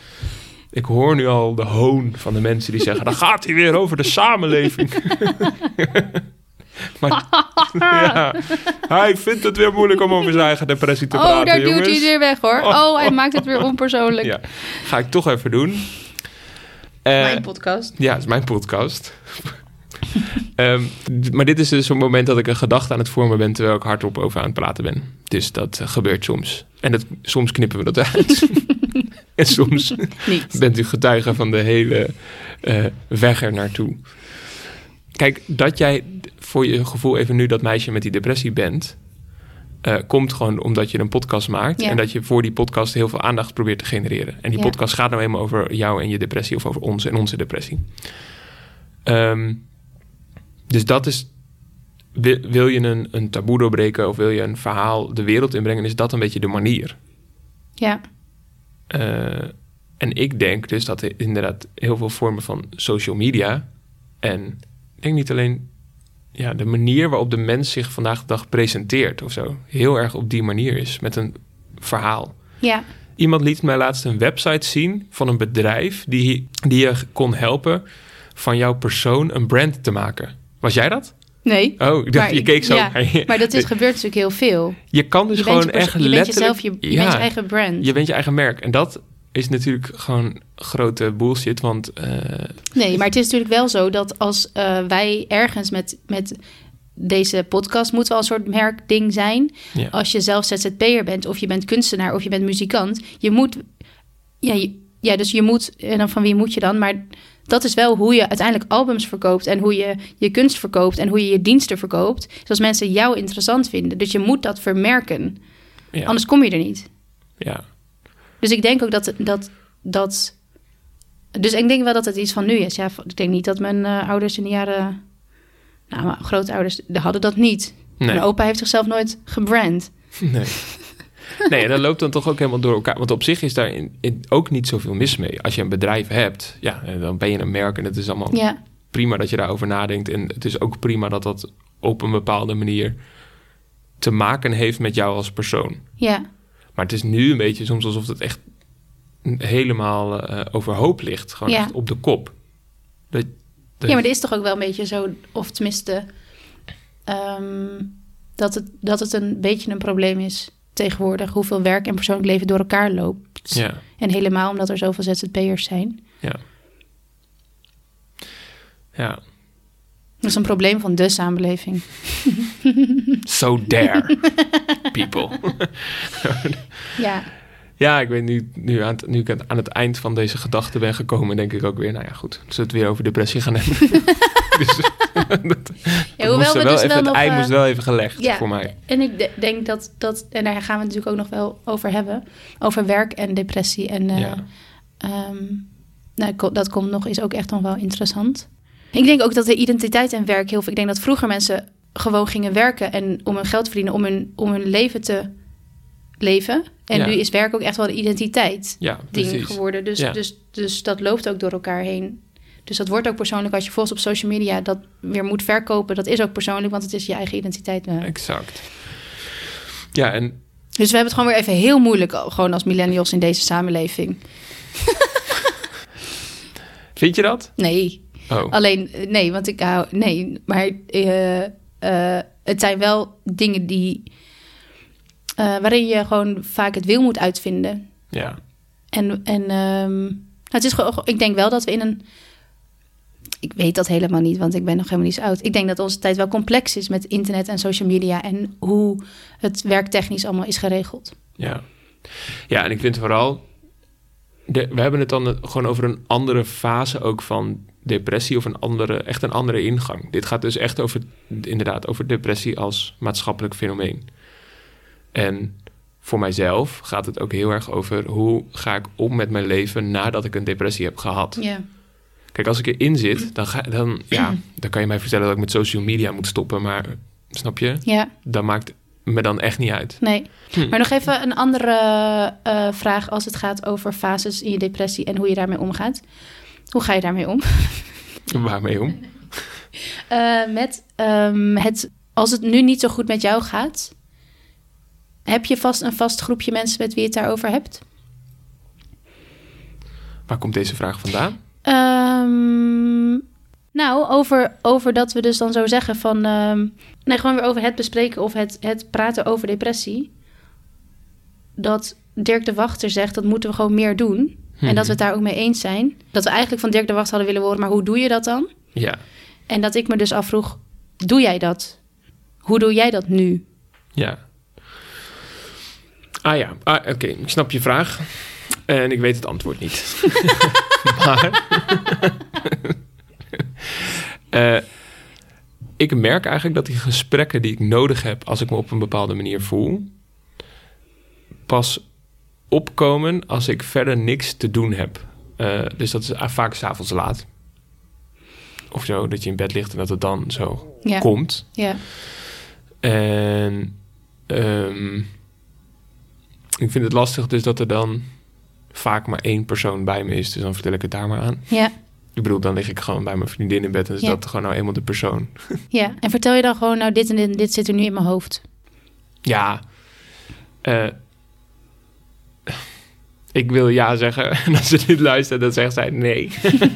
Ik hoor nu al de hoon van de mensen die zeggen, dan gaat hij weer over de samenleving. maar, ja, hij vindt het weer moeilijk om over zijn eigen depressie te oh, praten, daar jongens. duwt hij weer weg hoor. Oh. Oh, hij maakt het weer onpersoonlijk. Ja, ga ik toch even doen. Eh, Mijn podcast. ja, het is mijn podcast. Ehm, maar dit is dus een moment dat ik een gedachte aan het vormen ben... terwijl ik hardop over aan het praten ben. Dus dat eh, gebeurt soms. En dat, soms knippen we dat uit. en soms bent u getuige van de hele eh, weg er naartoe. Kijk, dat jij voor je gevoel even nu dat meisje met die depressie bent... eh, komt gewoon omdat je een podcast maakt... Ja. en dat je voor die podcast heel veel aandacht probeert te genereren. En die Ja. podcast gaat nou eenmaal over jou en je depressie... of over ons en onze depressie. Ehm, dus dat is... Wil, wil je een, een taboe doorbreken of wil je een verhaal de wereld inbrengen... is dat een beetje de manier. Ja. Eh, En ik denk dus dat er inderdaad heel veel vormen van social media... en ik denk niet alleen ja, de manier waarop de mens zich vandaag de dag presenteert of zo... heel erg op die manier is, met een verhaal. Ja, Iemand liet mij laatst een website zien van een bedrijf... die, die je kon helpen van jouw persoon een brand te maken. Was jij dat? nee. Oh, ik dacht, Maar je keek zo. ja, maar dat is, gebeurt natuurlijk heel veel. je kan dus je gewoon echt je bent letterlijk... jezelf, je, je Ja. bent je eigen brand. Je bent je eigen merk. En dat is natuurlijk gewoon grote bullshit. Want eh, Nee, maar het is natuurlijk wel zo dat als eh, wij ergens met, met deze podcast moet wel een soort merkding zijn. ja, Als je zelf ZZP'er bent of je bent kunstenaar of je bent muzikant. Je moet, ja, je- ja, dus je moet, en dan van wie moet je dan? Maar dat is wel hoe je uiteindelijk albums verkoopt en hoe je je kunst verkoopt en hoe je je diensten verkoopt. Dus als mensen jou interessant vinden. Dus je moet dat vermerken. ja, Anders kom je er niet. ja, Dus ik denk ook dat dat. dat dus ik denk wel dat het iets van nu is. Ja, ik denk niet dat mijn eh, ouders in de jaren. Nou, mijn grootouders hadden dat niet. nee, Mijn opa heeft zichzelf nooit gebrand. nee. Nee, en dat loopt dan toch ook helemaal door elkaar. Want op zich is daar in, in ook niet zoveel mis mee. Als je een bedrijf hebt, ja, dan ben je een merk. En het is allemaal Ja, prima dat je daarover nadenkt. En het is ook prima dat dat op een bepaalde manier te maken heeft met jou als persoon. ja, Maar het is nu een beetje soms alsof het echt helemaal eh, overhoop ligt. Gewoon Ja. echt op de kop. Dat, dat- ja, maar er is toch ook wel een beetje zo, of tenminste, ehm, dat, het, dat het een beetje een probleem is tegenwoordig. Hoeveel werk en persoonlijk leven door elkaar loopt. Ja, En helemaal omdat er zoveel ZZP'ers zijn. ja. Ja, Dat is een probleem van de samenleving. so dare people. Ja, ja, ik weet nu, nu, aan het, nu ik aan het eind van deze gedachte ben gekomen, denk ik ook weer, nou ja, goed, zullen we het weer over depressie gaan hebben? dus, dat, dat hoewel moest we er wel dus even, wel het ei eh, moest wel even gelegd Ja, voor mij. en ik de- denk dat, dat, en daar gaan we het natuurlijk ook nog wel over hebben, over werk en depressie. En eh, Ja. ehm, nou, dat komt nog, is ook echt nog wel interessant. Ik denk ook dat de identiteit en werk heel veel. Ik denk dat vroeger mensen gewoon gingen werken en om hun geld te verdienen, om hun, om hun leven te leven. En Ja. nu is werk ook echt wel een identiteit Ja, ding geworden. Dus, Ja. dus, dus dat loopt ook door elkaar heen. Dus dat wordt ook persoonlijk. Als je volgens op social media dat weer moet verkopen, dat is ook persoonlijk, want het is je eigen identiteit. Exact. Ja, en Dus we hebben het gewoon weer even heel moeilijk, gewoon als millennials in deze samenleving. vind je dat? Nee, Oh, alleen nee, want ik hou nee, maar eh, eh, het zijn wel dingen die eh, waarin je gewoon vaak het wil moet uitvinden. ja. En, en ehm, nou, het is gewoon, ik denk wel dat we in een. Ik weet dat helemaal niet, want ik ben nog helemaal niet zo oud. Ik denk dat onze tijd wel complex is met internet en social media en hoe het werktechnisch allemaal is geregeld. Ja. ja, en ik vind vooral... De, we hebben het dan gewoon over een andere fase ook van depressie... of een andere, echt een andere ingang. Dit gaat dus echt over, inderdaad, over depressie als maatschappelijk fenomeen. En voor mijzelf gaat het ook heel erg over... hoe ga ik om met mijn leven nadat ik een depressie heb gehad. Kijk, als ik erin zit, dan, ga, dan, ja, dan kan je mij vertellen dat ik met social media moet stoppen. Maar snap je? Ja, Dat maakt me dan echt niet uit. nee. Hm. Maar nog even een andere eh, vraag als het gaat over fases in je depressie en hoe je daarmee omgaat. Hoe ga je daarmee om? Waarmee om? Eh, met ehm, het, als het nu niet zo goed met jou gaat, heb je vast een vast groepje mensen met wie je het daarover hebt? Waar komt deze vraag vandaan? Ehm, nou, over, over dat we dus dan zo zeggen van... ehm, nee, gewoon weer over het bespreken of het, het praten over depressie. Dat Dirk de Wachter zegt, dat moeten we gewoon meer doen. En dat we het daar ook mee eens zijn. Dat we eigenlijk van Dirk de Wachter hadden willen horen, maar hoe doe je dat dan? Ja, En dat ik me dus afvroeg, doe jij dat? Hoe doe jij dat nu? ja. Ah ja, ah, oké, ik snap je vraag. En ik weet het antwoord niet. maar... Eh, ik merk eigenlijk dat die gesprekken die ik nodig heb... als ik me op een bepaalde manier voel... pas opkomen als ik verder niks te doen heb. Eh, dus dat is ah, vaak s'avonds laat. Of zo, dat je in bed ligt en dat het dan zo Ja, komt. ja, En ehm, ik vind het lastig dus dat er dan vaak maar één persoon bij me is. Dus dan vertel ik het daar maar aan. Ja, Ik bedoel, dan lig ik gewoon bij mijn vriendin in bed en is Ja. dat gewoon nou eenmaal de persoon. ja. En vertel je dan gewoon, nou dit en dit, zit er nu in mijn hoofd. Ja, eh, ik wil ja zeggen. En als ze dit luistert, dan zegt zij nee.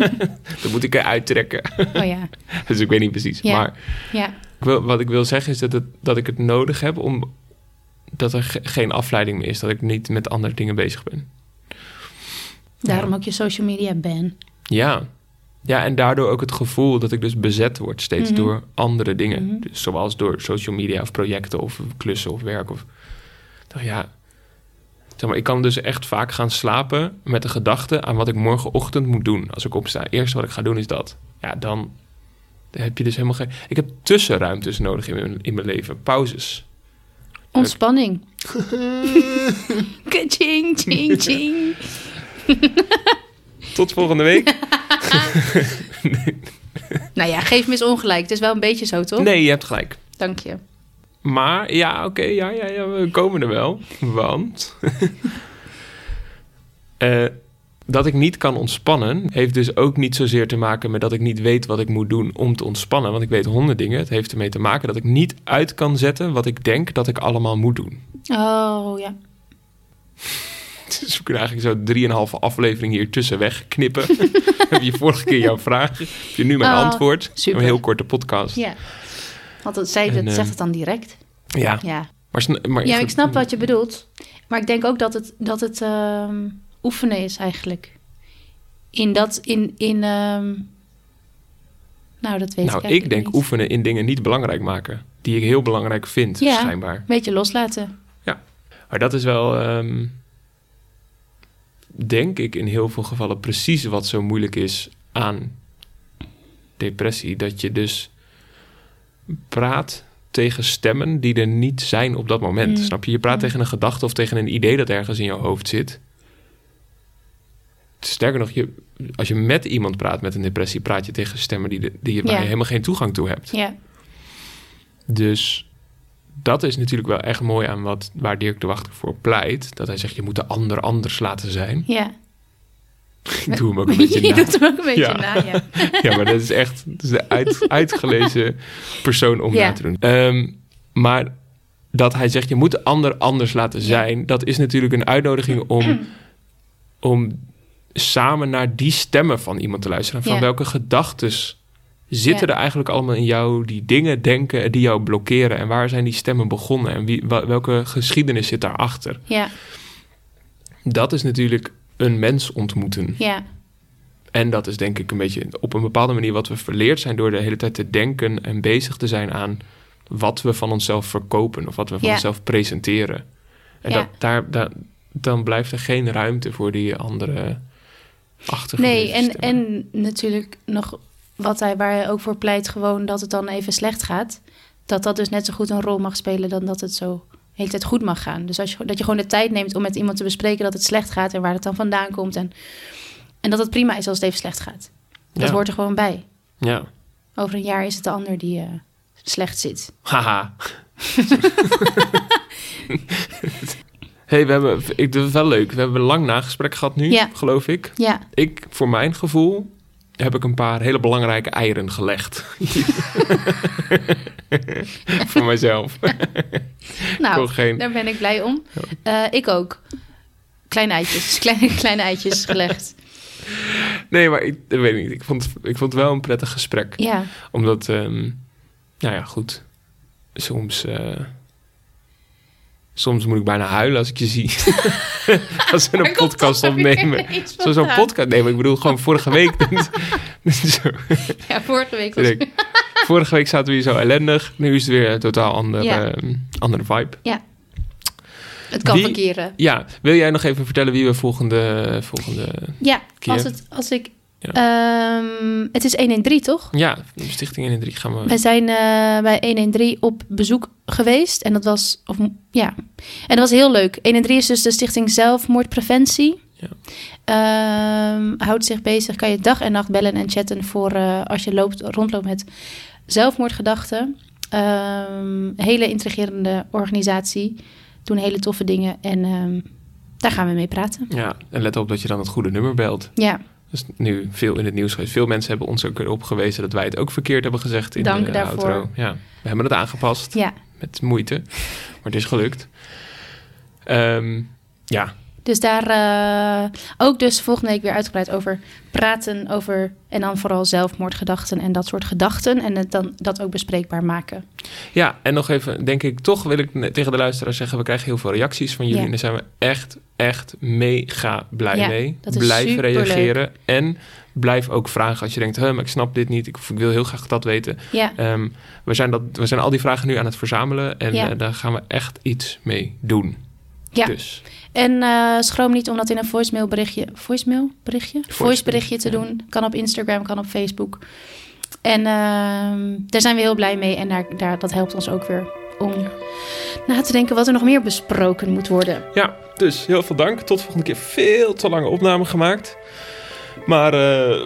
dan moet ik eruit trekken. Oh ja, dus ik weet niet precies. Ja. Maar ja, ik wil, wat ik wil zeggen is dat, het, dat ik het nodig heb om dat er ge- geen afleiding meer is. Dat ik niet met andere dingen bezig ben. daarom Ja. ook je social media ban. Ja. Ja, en daardoor ook het gevoel dat ik dus bezet word steeds Mhm. door andere dingen. Mhm. Dus zoals door social media of projecten of klussen of werk. Of, Ik dacht, ja, zeg maar, ik kan dus echt vaak gaan slapen met de gedachte aan wat ik morgenochtend moet doen als ik opsta. Eerst wat ik ga doen is dat. Ja, dan heb je dus helemaal geen... Ik heb tussenruimtes nodig in mijn, in mijn leven. Pauzes. Ontspanning. Ka-ching, ching, ching. Tot volgende week. Nou ja, geef me eens ongelijk. Het is wel een beetje zo, toch? Nee, je hebt gelijk. Dank je. Maar ja, oké, ja, ja, ja, we komen er wel. Want eh, dat ik niet kan ontspannen, heeft dus ook niet zozeer te maken met dat ik niet weet wat ik moet doen om te ontspannen. Want ik weet honderd dingen. Het heeft ermee te maken dat ik niet uit kan zetten wat ik denk dat ik allemaal moet doen. Oh ja. Dus we kunnen eigenlijk zo drieënhalve aflevering hier tussen wegknippen. heb je vorige keer jouw vraag, heb je nu mijn Oh, antwoord. super. Een heel korte podcast. Ja. Want het, zij, En, dat eh, zegt het dan direct. Ja, Ja. maar, maar ja, ik snap wat je bedoelt. Maar ik denk ook dat het, dat het ehm, oefenen is eigenlijk. In dat, in, in ehm, nou dat weet ik Nou, ik denk niet. oefenen in dingen niet belangrijk maken. Die ik heel belangrijk vind, Ja. schijnbaar. Een beetje loslaten. Maar dat is wel, ehm, denk ik, in heel veel gevallen precies wat zo moeilijk is aan depressie. Dat je dus praat tegen stemmen die er niet zijn op dat moment. Mm. Snap je? Je praat Mm. tegen een gedachte of tegen een idee dat ergens in jouw hoofd zit. Sterker nog, je, als je met iemand praat met een depressie, praat je tegen stemmen die, de, die je waar Ja. je helemaal geen toegang toe hebt. Ja. Dus dat is natuurlijk wel echt mooi aan wat, waar Dirk de Wachter voor pleit. Dat hij zegt, je moet de ander anders laten zijn. Ja. Ik doe hem ook een beetje je na. doet hem ook een beetje Ja. na, ja. Ja, maar dat is echt dat is de uit, uitgelezen persoon om Ja. na te doen. Ehm, maar dat hij zegt, je moet de ander anders laten zijn. Dat is natuurlijk een uitnodiging om, om samen naar die stemmen van iemand te luisteren. Van welke gedachtes zitten Ja. er eigenlijk allemaal in jou die dingen denken die jou blokkeren? En waar zijn die stemmen begonnen? En wie, welke geschiedenis zit daarachter? Ja, Dat is natuurlijk een mens ontmoeten. ja, En dat is denk ik een beetje op een bepaalde manier wat we verleerd zijn door de hele tijd te denken en bezig te zijn aan wat we van onszelf verkopen of wat we van Ja. onszelf presenteren. En Ja. dat, daar, daar, dan blijft er geen ruimte voor die andere achtergebleven Nee, en, en natuurlijk nog wat hij, waar hij ook voor pleit, gewoon dat het dan even slecht gaat. Dat dat dus net zo goed een rol mag spelen dan dat het zo de hele tijd goed mag gaan. Dus als je, dat je gewoon de tijd neemt om met iemand te bespreken dat het slecht gaat en waar het dan vandaan komt. En, en dat het prima is als het even slecht gaat. Dat Ja. hoort er gewoon bij. Ja, Over een jaar is het de ander die eh, slecht zit. haha. hey, we hebben, ik, dat is wel leuk. We hebben een lang nagesprek gehad nu, Ja. geloof ik. Ja, Ik, voor mijn gevoel, heb ik een paar hele belangrijke eieren gelegd. voor mijzelf. nou, geen... daar ben ik blij om. Eh, ik ook. Kleine eitjes, kleine, kleine eitjes gelegd. Nee, maar ik, ik weet niet. Ik vond, ik vond het wel een prettig gesprek. Ja, Omdat, ehm, nou ja, goed. Soms, eh, soms moet ik bijna huilen als ik je zie. als we een podcast opnemen. Zo zo'n podcast. Nee, maar ik bedoel gewoon vorige week. Zo, Ja, vorige week was vorige week zaten we hier zo ellendig. Nu is het weer een totaal andere, Ja. ehm, andere vibe. Het kan verkeren. Ja, wil jij nog even vertellen wie we volgende... volgende Ja, keer? als, het, als ik... Ja. Ehm, het is 113, toch? ja, de Stichting 1 en 3 gaan we... We zijn eh, bij 113 op bezoek geweest. En dat was... Of, ja. En dat was heel leuk. 113 is dus de Stichting Zelfmoordpreventie. Ja. Ehm, houdt zich bezig. Kan je dag en nacht bellen en chatten voor eh, als je loopt, rondloopt met zelfmoordgedachten. Ehm, hele intrigerende organisatie. Doen hele toffe dingen. En ehm, Daar gaan we mee praten. Ja, en let op dat je dan het goede nummer belt. Ja, is nu veel in het nieuws geweest. Veel mensen hebben ons ook erop gewezen dat wij het ook verkeerd hebben gezegd in Dank de daarvoor. outro. Ja, we hebben het aangepast ja. met moeite, maar het is gelukt. Ehm, ja, Dus daar eh, ook dus volgende week weer uitgebreid over praten over en dan vooral zelfmoordgedachten en dat soort gedachten en het dan dat ook bespreekbaar maken. Ja, en nog even, denk ik, toch wil ik tegen de luisteraars zeggen... we krijgen heel veel reacties van jullie Ja. en daar zijn we echt, echt mega blij Ja, mee. blijf reageren en blijf ook vragen als je denkt... Maar ik snap dit niet, ik, wil heel graag dat weten. Ja, Ehm, we, zijn dat, we zijn al die vragen nu aan het verzamelen en Ja. eh, daar gaan we echt iets mee doen. Ja. Dus, en eh, schroom niet om dat in een voicemail berichtje, voicemail berichtje, voice berichtje te ja. doen. Kan op Instagram, kan op Facebook. En ehm, daar zijn we heel blij mee en daar, daar, dat helpt ons ook weer om na te denken wat er nog meer besproken moet worden. ja, dus heel veel dank. Tot de volgende keer. Veel te lange opname gemaakt. Maar eh,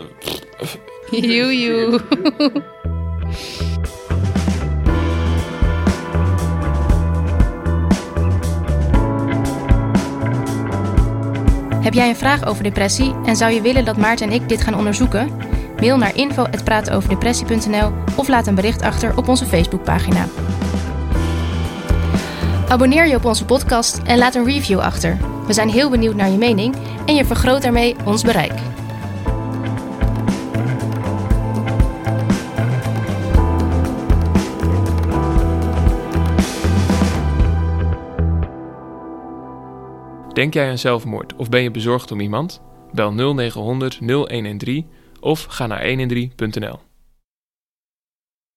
Joejoe. Heb jij een vraag over depressie en zou je willen dat Maarten en ik dit gaan onderzoeken? Mail naar info@pratenoverdepressie.nl of laat een bericht achter op onze Facebookpagina. Abonneer je op onze podcast en laat een review achter. We zijn heel benieuwd naar je mening en je vergroot daarmee ons bereik. Denk jij aan zelfmoord of ben je bezorgd om iemand? Bel 0900 0113 of ga naar 113.nl.